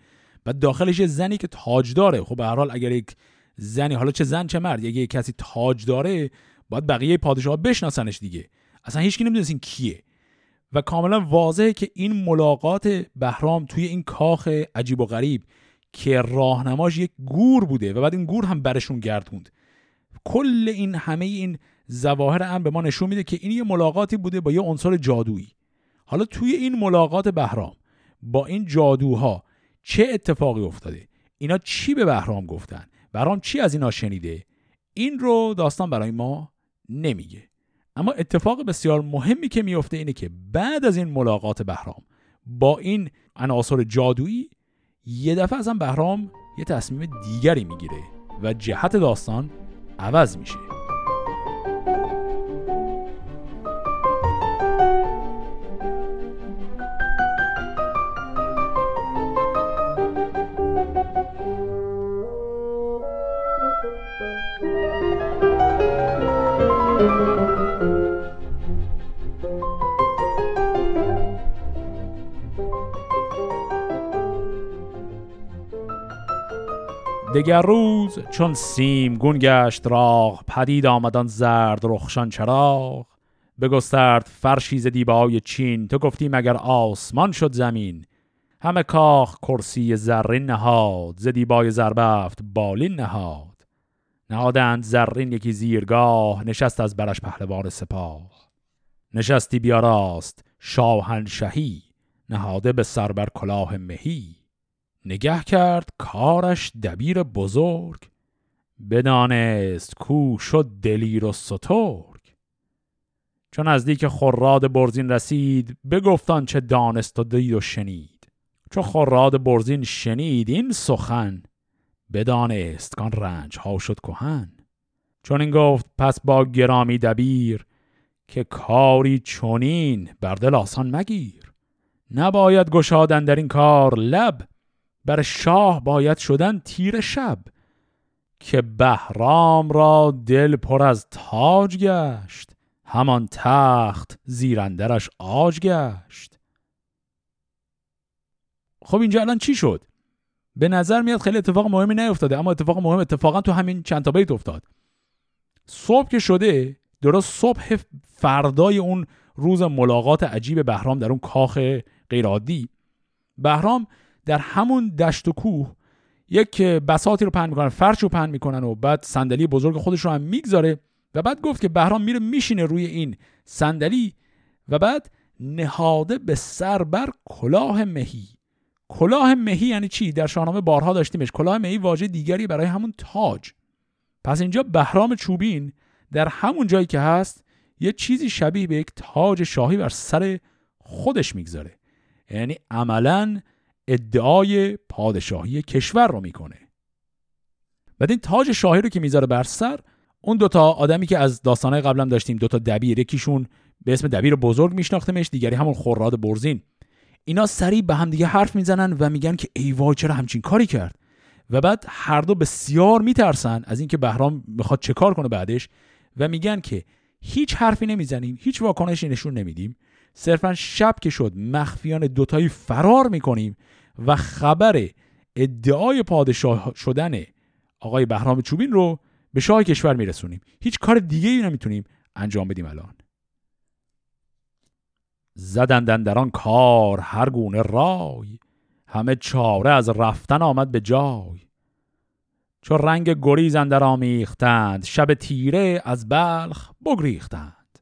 و داخلش یه زنی که تاج داره خب به هر حال اگر یک زنی حالا چه زن چه مرد. اگه کسی تاج داره باید بقیه پادشاه بشناسنش دیگه. اصلا هیچکی نمی‌دونه این کیه. و کاملا واضحه که این ملاقات بهرام توی این کاخ عجیب و غریب که راهنماش یک گور بوده و بعد این گور هم برشون گردوند کل این همه این ظواهر هم به ما نشون میده که این یه ملاقاتی بوده با یه عنصر جادویی. حالا توی این ملاقات بهرام با این جادوها چه اتفاقی افتاده؟ اینا چی به بهرام گفتن؟ بهرام چی از اینا شنیده؟ این رو داستان برای ما نمیگه. اما اتفاق بسیار مهمی که میفته اینه که بعد از این ملاقات بهرام با این عناصر جادویی یه دفعه ازم بهرام یه تصمیم دیگری می‌گیره و جهت داستان عوض میشه. دگر روز چون سیم گون گشت راغ پدید آمدان زرد رخشان چراغ. بگسترد فرشی ز دیبای چین تو گفتی مگر آسمان شد زمین. همه کاخ کرسی زرین نهاد ز دیبای زربفت بالین نهاد. نهادند زرین یکی زیرگاه نشست از برش پهلوان سپاه. نشستی بیاراست شاهنشهی نهاده به سر بر کلاه مهی. نگه کرد کارش دبیر بزرگ. بدانست کو شد دلیر و سترگ. چون نزدیک خراد برزین رسید بگفتان چه دانست و دید و شنید. چو خراد برزین شنید این سخن بدانست کان رنج ها شد کهن. چون این گفت پس با گرامی دبیر که کاری چونین بر دل آسان مگیر. نباید گشادن در این کار لب بر شاه باید شدن تیر شب که بهرام را دل پر از تاج گشت همان تخت زیرندرش آج گشت. خب اینجا الان چی شد؟ به نظر میاد خیلی اتفاق مهمی نیفتاده اما اتفاق مهم اتفاقا تو همین چند تا بیت افتاد. صبح که شده درست صبح فردای اون روز ملاقات عجیب بهرام در اون کاخ غیرعادی. بهرام در همون دشت و کوه یک بساتی رو پهن می‌کنن فرش رو پهن می‌کنن و بعد صندلی بزرگ خودش رو هم می‌گذاره و بعد گفت که بهرام میره میشینه روی این صندلی و بعد نهاده به سر بر کلاه مهی. کلاه مهی یعنی چی؟ در شاهنامه بارها داشتیمش. کلاه مهی واژه دیگری برای همون تاج. پس اینجا بهرام چوبین در همون جایی که هست یه چیزی شبیه به یک تاج شاهی بر سر خودش می‌گذاره. یعنی عملا ادعای پادشاهی کشور رو می‌کنه. بعد این تاج شاهی رو که می‌ذاره بر سر اون دوتا آدمی که از داستانهای قبلم داشتیم دوتا دبیر یکیشون به اسم دبیر بزرگ میشناختمش دیگری همون خراد برزین. اینا سریع به هم دیگه حرف می‌زنن و میگن که ای وای چرا همچین کاری کرد؟ و بعد هر دو بسیار میترسن از اینکه بهرام می‌خواد چه کار کنه بعدش و میگن که هیچ حرفی نمی‌زنیم هیچ واکنشی نشون نمیدیم. صرفا شب که شد مخفیان دوتایی فرار می‌کنیم و خبر ادعای پادشاه شدن آقای بهرام چوبین رو به شاه کشور میرسونیم. هیچ کار دیگه ای نمی‌تونیم انجام بدیم الان. زدندن در آن کار هر گونه رای همه چاره از رفتن آمد به جای. چو رنگ گریز اندر آمیختند شب تیره از بلخ بگریختند.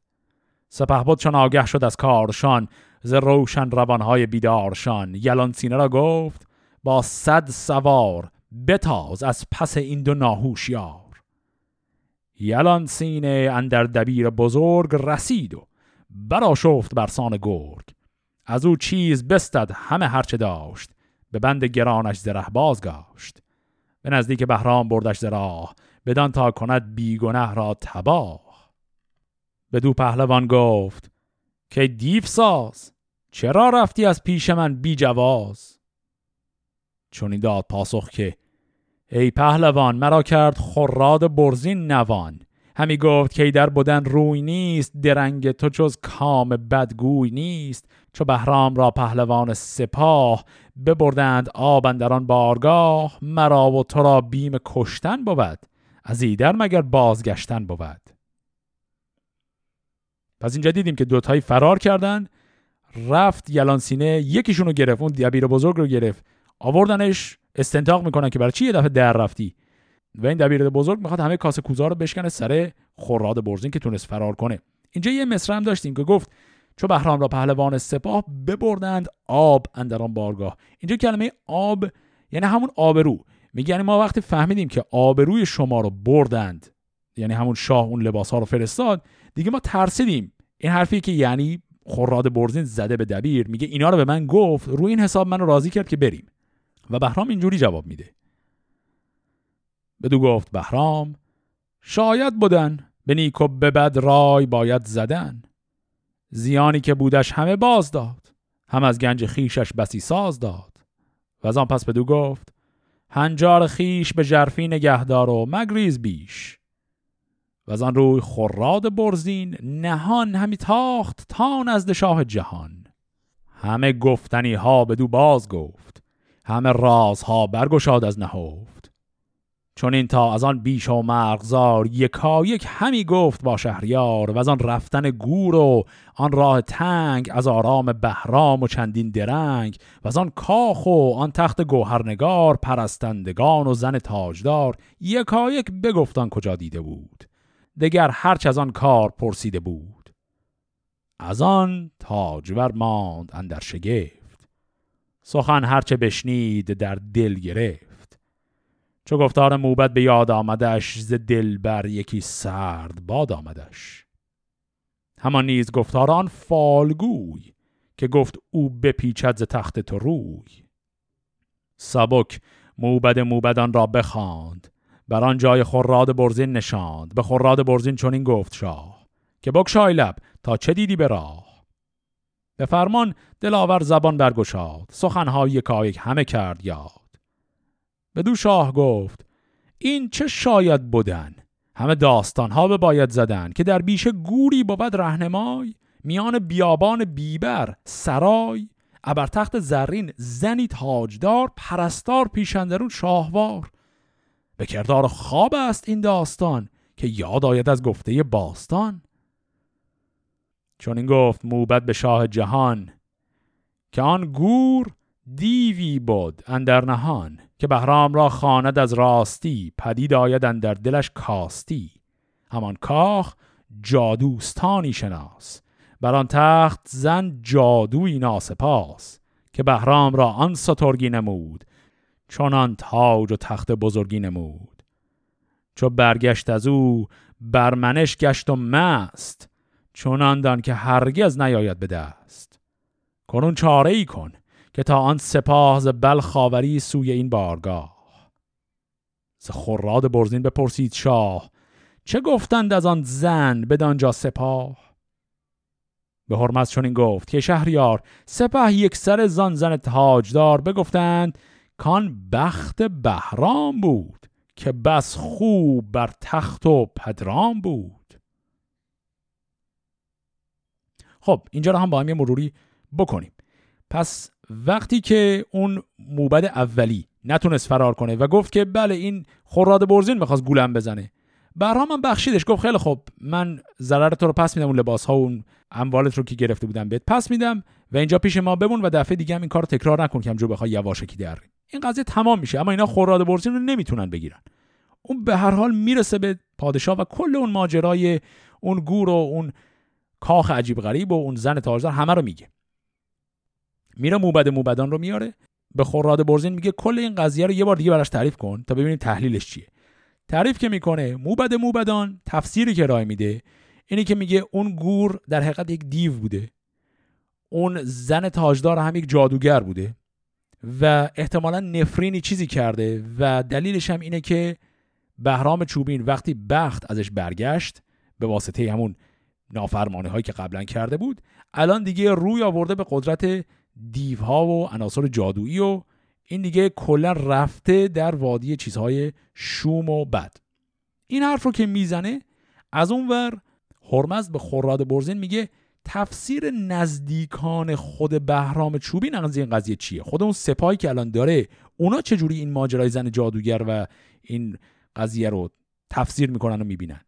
سپهبد چون آگه شد از کارشان ز روشن روانهای بیدارشان یلان سینه را گفت با صد سوار بتاز از پس این دو ناهوشیار. یلان سینه اندر دبیر بزرگ رسید و براشفت بر سان گرگ. از او چیز بستد همه هرچه داشت به بند گرانش زره بازگاشت به نزدیک بهرام بردش زراه بدان تا کند بیگنه را تباه. به دو پهلوان گفت که دیف ساز؟ چرا رفتی از پیش من بی جواز؟ چون داد پاسخ که ای پهلوان مرا کرد خراد برزین نوان. همی گفت که در بودن روی نیست درنگ تو جز کام بدگوی نیست. چو بهرام را پهلوان سپاه ببردند آب اندران بارگاه مرا و تو را بیم کشتن بود از ایدر مگر بازگشتن بود. پس اینجا دیدیم که دوتایی فرار کردن رفت یلان سینه یکیشون رو گرفت اون دبیر بزرگ رو گرفت. آوردنش استنتاق می‌کنن که برای چی یه دفعه در رفتی؟ و این دبیر بزرگ می‌خواد همه کاسه کوزا رو بشکنه سر خوراد برزین که تونست فرار کنه. اینجا یه مصرع هم داشتیم که گفت چو بهرام را پهلوان سپاه ببردند آب اندران بارگاه. اینجا کلمه آب یعنی همون آبرو. میگه یعنی ما وقتی فهمیدیم که آبروی شما رو بردند یعنی همون شاه اون لباس ها رو فرستاد دیگه ما ترسیدیم. این حرفی که یعنی خراد برزین زده به دبیر. میگه اینا رو به من گفت روی این حساب منو راضی کرد که بریم. و بهرام اینجوری جواب میده. بدو گفت بهرام شاید بودن به نیک و به بد رای باید زدن. زیانی که بودش همه باز داد هم از گنج خیشش بسی ساز داد. و از آن پس بدو گفت هنجار خیش به جرفی نگهدار و مگریز بیش. و از آن روی خراد برزین نهان همی تاخت تا نزد شاه جهان. همه گفتنی ها بدو باز گفت همه رازها برگشاد از نهفت. چون این تا از آن بیش و مرغزار یکا یک همی گفت با شهریار و از آن رفتن گور و آن راه تنگ از آرام بهرام و چندین درنگ و از آن کاخ و آن تخت گوهرنگار پرستندگان و زن تاجدار یکا یک بگفتان کجا دیده بود. دگر هرچ از آن کار پرسیده بود. از آن تاجور ماند اندر شگفت. سخن هرچه بشنید در دل گرفت. چو گفتار موبت به یاد آمدش ز دل بر یکی سرد باد آمدش. همان نیز گفتار آن فالگوی که گفت او بپیچد ز تخت تو روی. سبک موبد موبدان را بخواند. بر آن جای خراد برزین نشاند. به خراد برزین چنین گفت شاه که بکشای لب تا چه دیدی به راه؟ به فرمان دلاور زبان برگشاد. سخنهای یکایک همه کرد یاد. بدو شاه گفت این چه شاید بودن همه داستان ها به باید زدن که در بیشه گوری بود رهنمای. میان بیابان بیبر سرای. ابر تخت زرین زنی تاجدار پرستار پیشندرون شاهوار. به کردار خواب است این داستان که یاد آید از گفته باستان. چون این گفت موبت به شاه جهان که آن گور دیوی بود اندر نهان که بهرام را خواند از راستی پدید آید در دلش کاستی. همان کاخ جادوستانی شناس بر آن تخت زن جادوی ناسپاس که بهرام را آن سترگی نمود چون تاج و تخت بزرگی نمود. چو برگشت از او برمنش گشت و مست چون دان که هرگز نیاید به دست. کنون چاره ای کن که تا آن سپاه ز خاوری سوی این بارگاه. ز خراد برزین بپرسید شاه چه گفتند از آن زن بدانجا سپاه؟ به حرمت چون این گفت که شهریار سپه یک سر زان زن تاجدار بگفتند کان بخت بهرام بود که بس خوب بر تخت و پدرام بود. خب اینجا رو هم با هم یه مروری بکنیم. پس وقتی که اون موبد اولی نتونست فرار کنه و گفت که بله این خوراد برزین می‌خواست گولم بزنه بهرام هم بخشیدش گفت خیلی خب من ضرر رو پس میدم اون لباس ها اون اموالت رو که گرفته بودم بهت پس میدم و اینجا پیش ما بمون و دفعه دیگه هم این کار تکرار نکن که همجور بخوای یواشکی در این قضیه تمام میشه اما اینا خوراد برزین رو نمی‌تونن بگیرن. اون به هر حال می‌رسه به پادشاه و کل اون ماجرای اون گور و اون کاخ عجیب غریب و اون زن تاجدار همه رو میگه. میره موبد موبدان رو میاره به خوراد برزین میگه کل این قضیه رو یه بار دیگه براش تعریف کن تا ببینید تحلیلش چیه. تعریف که می‌کنه موبد موبدان تفسیری که رای میده اینی که میگه اون گور در حقیقت یک دیو بوده. اون زن تاجدار هم یک جادوگر بوده. و احتمالا نفرینی چیزی کرده و دلیلش هم اینه که بهرام چوبین وقتی بخت ازش برگشت به واسطه همون نافرمانی هایی که قبلا کرده بود الان دیگه روی آورده به قدرت دیوها و عناصر جادویی و این دیگه کلا رفته در وادی چیزهای شوم و بد. این حرف رو که می‌زنه از اونور هرمز به خوراد برزین میگه تفسیر نزدیکان خود بهرام چوبین از این قضیه چیه؟ خود اون سپاهی که الان داره اونا چجوری این ماجرای زن جادوگر و این قضیه رو تفسیر می‌کنن و می‌بینن؟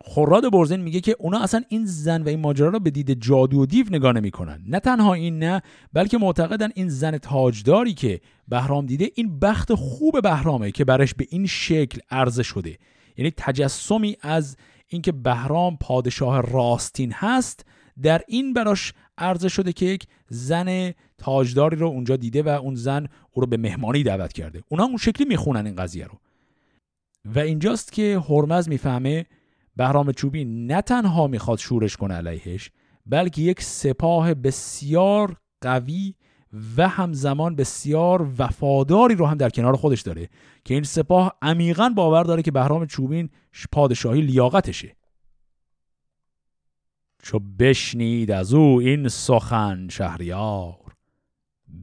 خوراد برزین میگه که اونا اصلا این زن و این ماجرا رو به دید جادو و دیو نگاه نمی‌کنن. نه تنها این نه بلکه معتقدن این زن تاجداری که بهرام دیده این بخت خوب بهرامه که برش به این شکل عرضه شده. یعنی تجسمی از اینکه بهرام پادشاه راستین هست در این براش عرضه شده که یک زن تاجداری رو اونجا دیده و اون زن او رو به مهمانی دعوت کرده. اونا اون شکلی می‌خونن این قضیه رو. و اینجاست که هرمز می‌فهمه بهرام چوبی نه تنها می‌خواد شورش کنه علیهش بلکه یک سپاه بسیار قوی و همزمان بسیار وفاداری رو هم در کنار خودش داره که این سپاه عمیقا باور داره که بهرام چوبین پادشاهی لیاقتشه. چو بشنید از او این سخن شهریار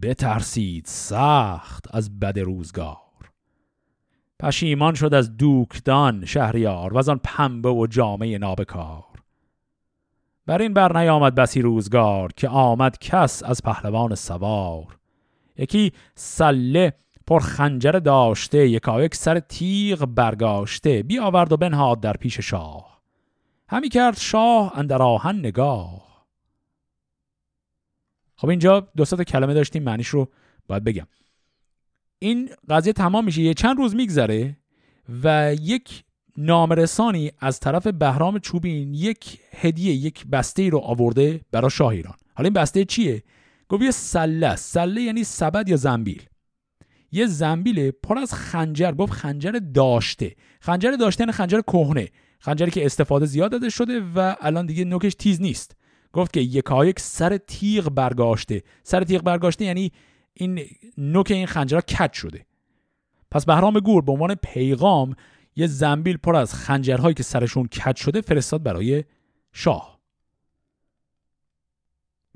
بترسید سخت از بد روزگار. پشیمان شد از دوکدان شهریار و از آن پنبه و جامعه نابکار. بر این بر نیامد بسی روزگار که آمد کس از پهلوان سوار. یکی سله پر خنجر داشته یکایک سر تیغ برگاشته بیاورد و بنهاد در پیش شاه. همی کرد شاه اندر آهن نگاه. خب اینجا دو تا کلمه داشتیم معنیش رو باید بگم. این قضیه تمام میشه یه چند روز میگذره و یک نامرسانی از طرف بهرام چوبین یک هدیه یک بسته رو آورده برای شاه ایران. حالا این بسته چیه؟ گفت یه سله سله یعنی سبد یا زنبیل. یه زنبیل پر از خنجر گفت خنجر داشته. خنجر داشته یعنی خنجر کهنه. خنجری که استفاده زیاد داده شده و الان دیگه نوکش تیز نیست. گفت که یکایک سر تیغ برگاشته. سر تیغ برگاشته یعنی این نوک این خنجرها کج شده. پس بهرام گور به عنوان پیغام یه زنبیل پر از خنجرهایی که سرشون کج شده فرستاد برای شاه.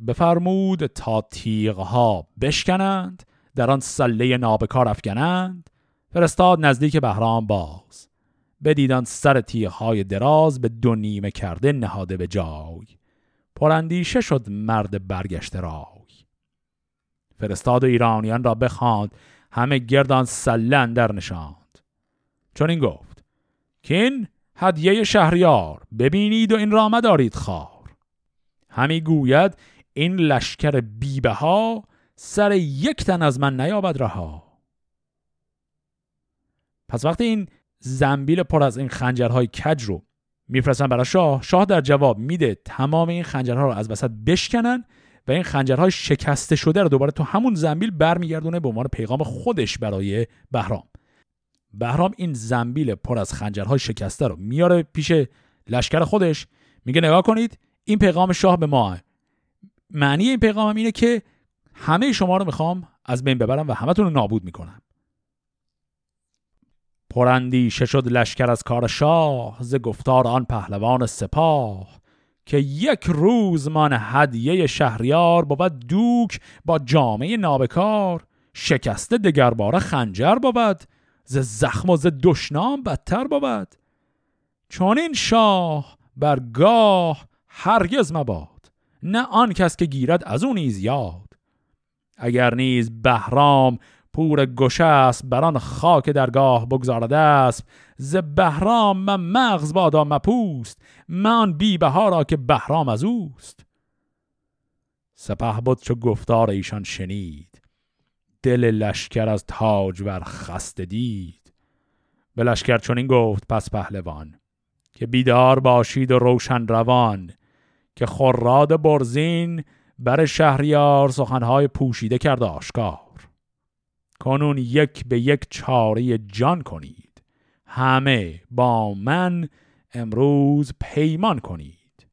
بفرمود تا تیغها بشکنند در آن سله نابکار افکنند. فرستاد نزدیک بهرام باز. بدیدان سر تیغهای دراز به دو نیمه کرده نهاده به جای. پراندیشه شد مرد برگشته را فرستاد و ایرانیان را بخواند همه گردان سلن در نشاند. چون این گفت کین هدیه شهریار ببینید و این را مدارید خار. همی گوید این لشکر بیبه ها سر یک تن از من نیابد رها. پس وقتی این زنبیل پر از این خنجرهای کج رو میفرستن برای شاه. شاه در جواب میده تمام این خنجرها رو از وسط بشکنن و این خنجرهای شکسته شده رو دوباره تو همون زنبیل برمیگردونه به عنوان پیغام خودش برای بهرام. بهرام این زنبیل پر از خنجرهای شکسته رو میاره پیش لشکر خودش. میگه نگاه کنید این پیغام شاه به ما معنی این پیغام هم اینه که همه شما رو می‌خوام از بین ببرم و همتون رو نابود می‌کنم. پرندیشه شد لشکر از کار شاه ز گفتار آن پهلوان سپاه. که یک روز من هدیه شهریار بود دوک با جامعه نابکار شکسته دگرباره خنجر بود ز زخم و ز دشنام بدتر بود. چون این شاه بر گاه هرگز مباد نه آن کس که گیرد از اون نیز یاد. اگر نیز بهرام پور گشه است بران خاک درگاه بگذارده است. ز بهرام من مغز بادا مپوست من بی بهارا که بهرام از اوست. سپه بود چو گفتار ایشان شنید دل لشکر از تاج ور خسته دید. به لشکر چنین گفت پس پهلوان که بیدار باشید و روشن روان که خراد برزین بر شهریار سخنهای پوشیده کرد آشکار. کنون یک به یک چاره جان کنید. همه با من امروز پیمان کنید.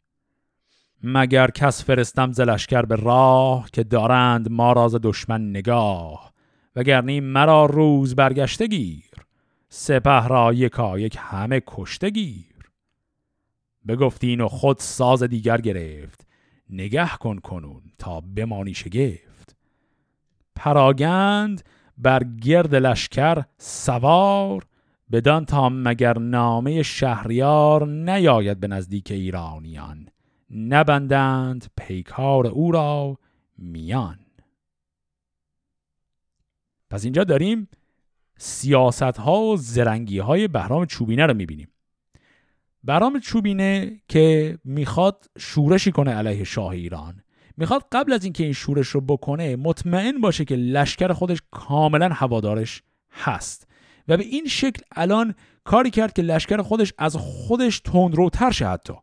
مگر کس فرستم زلشکر به راه که دارند ما راز دشمن نگاه؟ وگرنی مرا روز برگشته گیر سپه را یکا یک همه کشته گیر. بگفتین و خود ساز دیگر گرفت نگه کن کنون تا بمانی شگفت. پراگند بر گرد لشکر سوار بدان تا مگر نامه شهریار نیاید به نزدیک ایرانیان. نبندند پیکار او را میان. پس اینجا داریم سیاست ها و زرنگی های بهرام چوبینه رو می‌بینیم. بهرام چوبینه که می‌خواد شورشی کنه علیه شاه ایران. می‌خواد قبل از اینکه این شورش رو بکنه مطمئن باشه که لشکر خودش کاملا هوادارش هست. و به این شکل الان کاری کرد که لشکر خودش از خودش تندروتر شه حتی.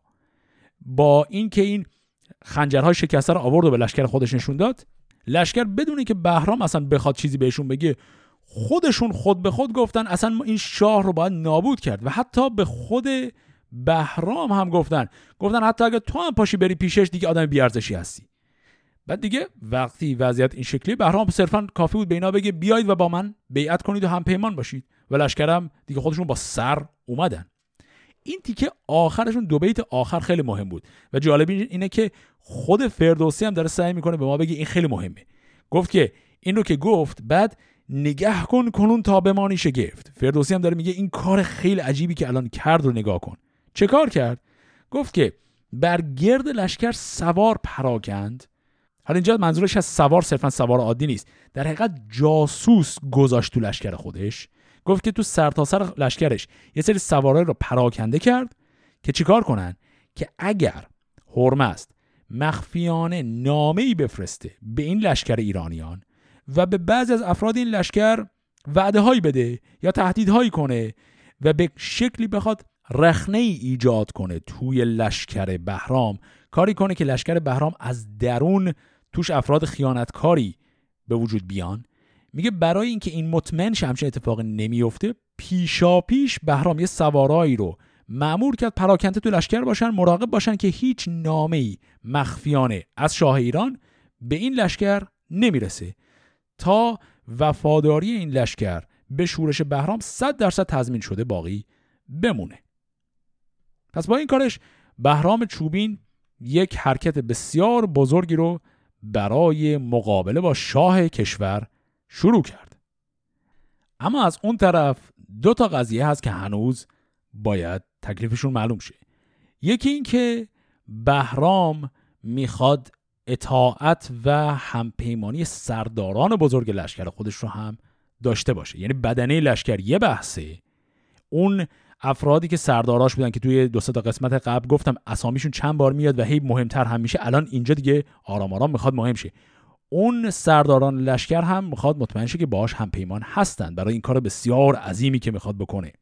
با اینکه این خنجرهای شکسته رو آورد و به لشکر خودش نشون داد لشکر بدونه که بهرام اصلا بخواد چیزی بهشون بگه خودشون خود به خود گفتن اصلا این شاه رو باید نابود کرد. و حتی به خود بهرام هم گفتن. گفتن حتی اگه تو هم پاشی بری پیشش دیگه آدم بیارزشی هستی. بعد دیگه وقتی وضعیت این شکلی بهرام صرفا کافی بود به اینا بگه بیاید و با من بیعت کنید و هم پیمان باشید. و لشکرم دیگه خودشون با سر اومدن. این تیکه آخرشون دو بیت آخر خیلی مهم بود. و جالب اینه که خود فردوسی هم داره سعی می‌کنه به ما بگه این خیلی مهمه. گفت که این رو که گفت بعد نگه کن کنون تا بمانی شگفت فردوسی هم داره میگه این کار خیلی عجیبی که الان کرد رو نگاه کن. چه کار کرد؟ گفت که بر گرد لشکر سوار پراکند. حالا اینجا منظورش از سوار صرفا سوار عادی نیست. در حقیقت جاسوس گذاشت تو لشکر خودش. گفت که تو سرتاسر سر لشکرش یه سری سوارای رو پراکنده کرد که چیکار کنن؟ که اگر هرمزد مخفیانه نامه ای بفرسته به این لشکر ایرانیان و به بعضی از افراد این لشکر وعده هایی بده یا تهدیدهایی کنه و به شکلی بخواد رخنه ای ایجاد کنه توی لشکر بهرام کاری کنه که لشکر بهرام از درون توش افراد خیانتکاری به وجود بیان. میگه برای اینکه این مطمئن شه همچین اتفاقی نمیفته پیشا پیش بهرام یه سوارایی رو معمور کرد پراکنده تو لشکر باشن مراقب باشن که هیچ نامه ای مخفیانه از شاه ایران به این لشکر نمی‌رسه. تا وفاداری این لشکر به شورش بهرام 100 درصد تضمین شده باقی بمونه. پس با این کارش بهرام چوبین یک حرکت بسیار بزرگی رو برای مقابله با شاه کشور شروع کرد. اما از اون طرف دو تا قضیه هست که هنوز باید تکلیفشون معلوم شه. یکی این که بهرام می‌خواد اطاعت و همپیمانی سرداران بزرگ لشکر خودش رو هم داشته باشه. یعنی بدنه لشکر یه بحثه. اون افرادی که سرداراش بودن که توی دو تا قسمت قبل گفتم اسامیشون چند بار میاد و هی مهمتر هم میشه الان اینجا دیگه آرام آرام می‌خواد مهم شه. اون سرداران لشکر هم می‌خواد مطمئن شه که باهاش هم پیمان هستن برای این کار بسیار عظیمی که می‌خواد بکنه.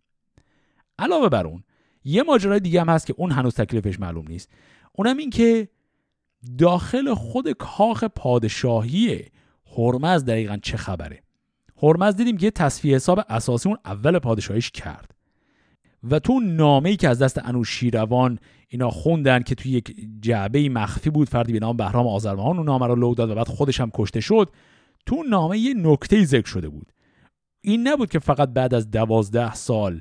علاوه بر اون یه ماجرای دیگه هم هست که اون هنوز تکلیفش معلوم نیست. اونم این که داخل خود کاخ پادشاهی هرمز دقیقا چه خبره؟ هرمز دیدیم که تصفیه حساب اساسی اون اول پادشاهیش کرد. و تو نامه‌ای که از دست انوشیروان اینا خوندن که توی یک جعبه مخفی بود فردی به نام بهرام آذربایجان اون نامه رو لو داد و بعد خودش هم کشته شد تو نامه یه نکته ذکر شده بود. این نبود که فقط بعد از دوازده سال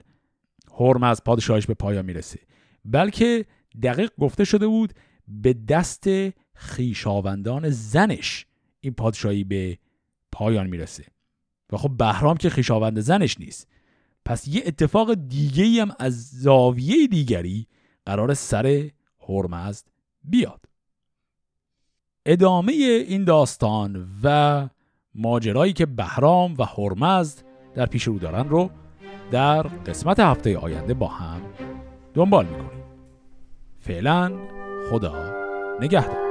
حرم از پادشاهش به پایان می‌رسه بلکه دقیق گفته شده بود به دست خیشاوندان زنش این پادشاهی به پایان می‌رسه. و خب بهرام که خیشاوند زنش نیست. پس یه اتفاق دیگه هم از زاویه دیگری قرار سر هرمزد بیاد. ادامه این داستان و ماجرایی که بهرام و هرمزد در پیش رو دارن رو در قسمت هفته آینده با هم دنبال می‌کنیم. فعلا خدا نگهدار.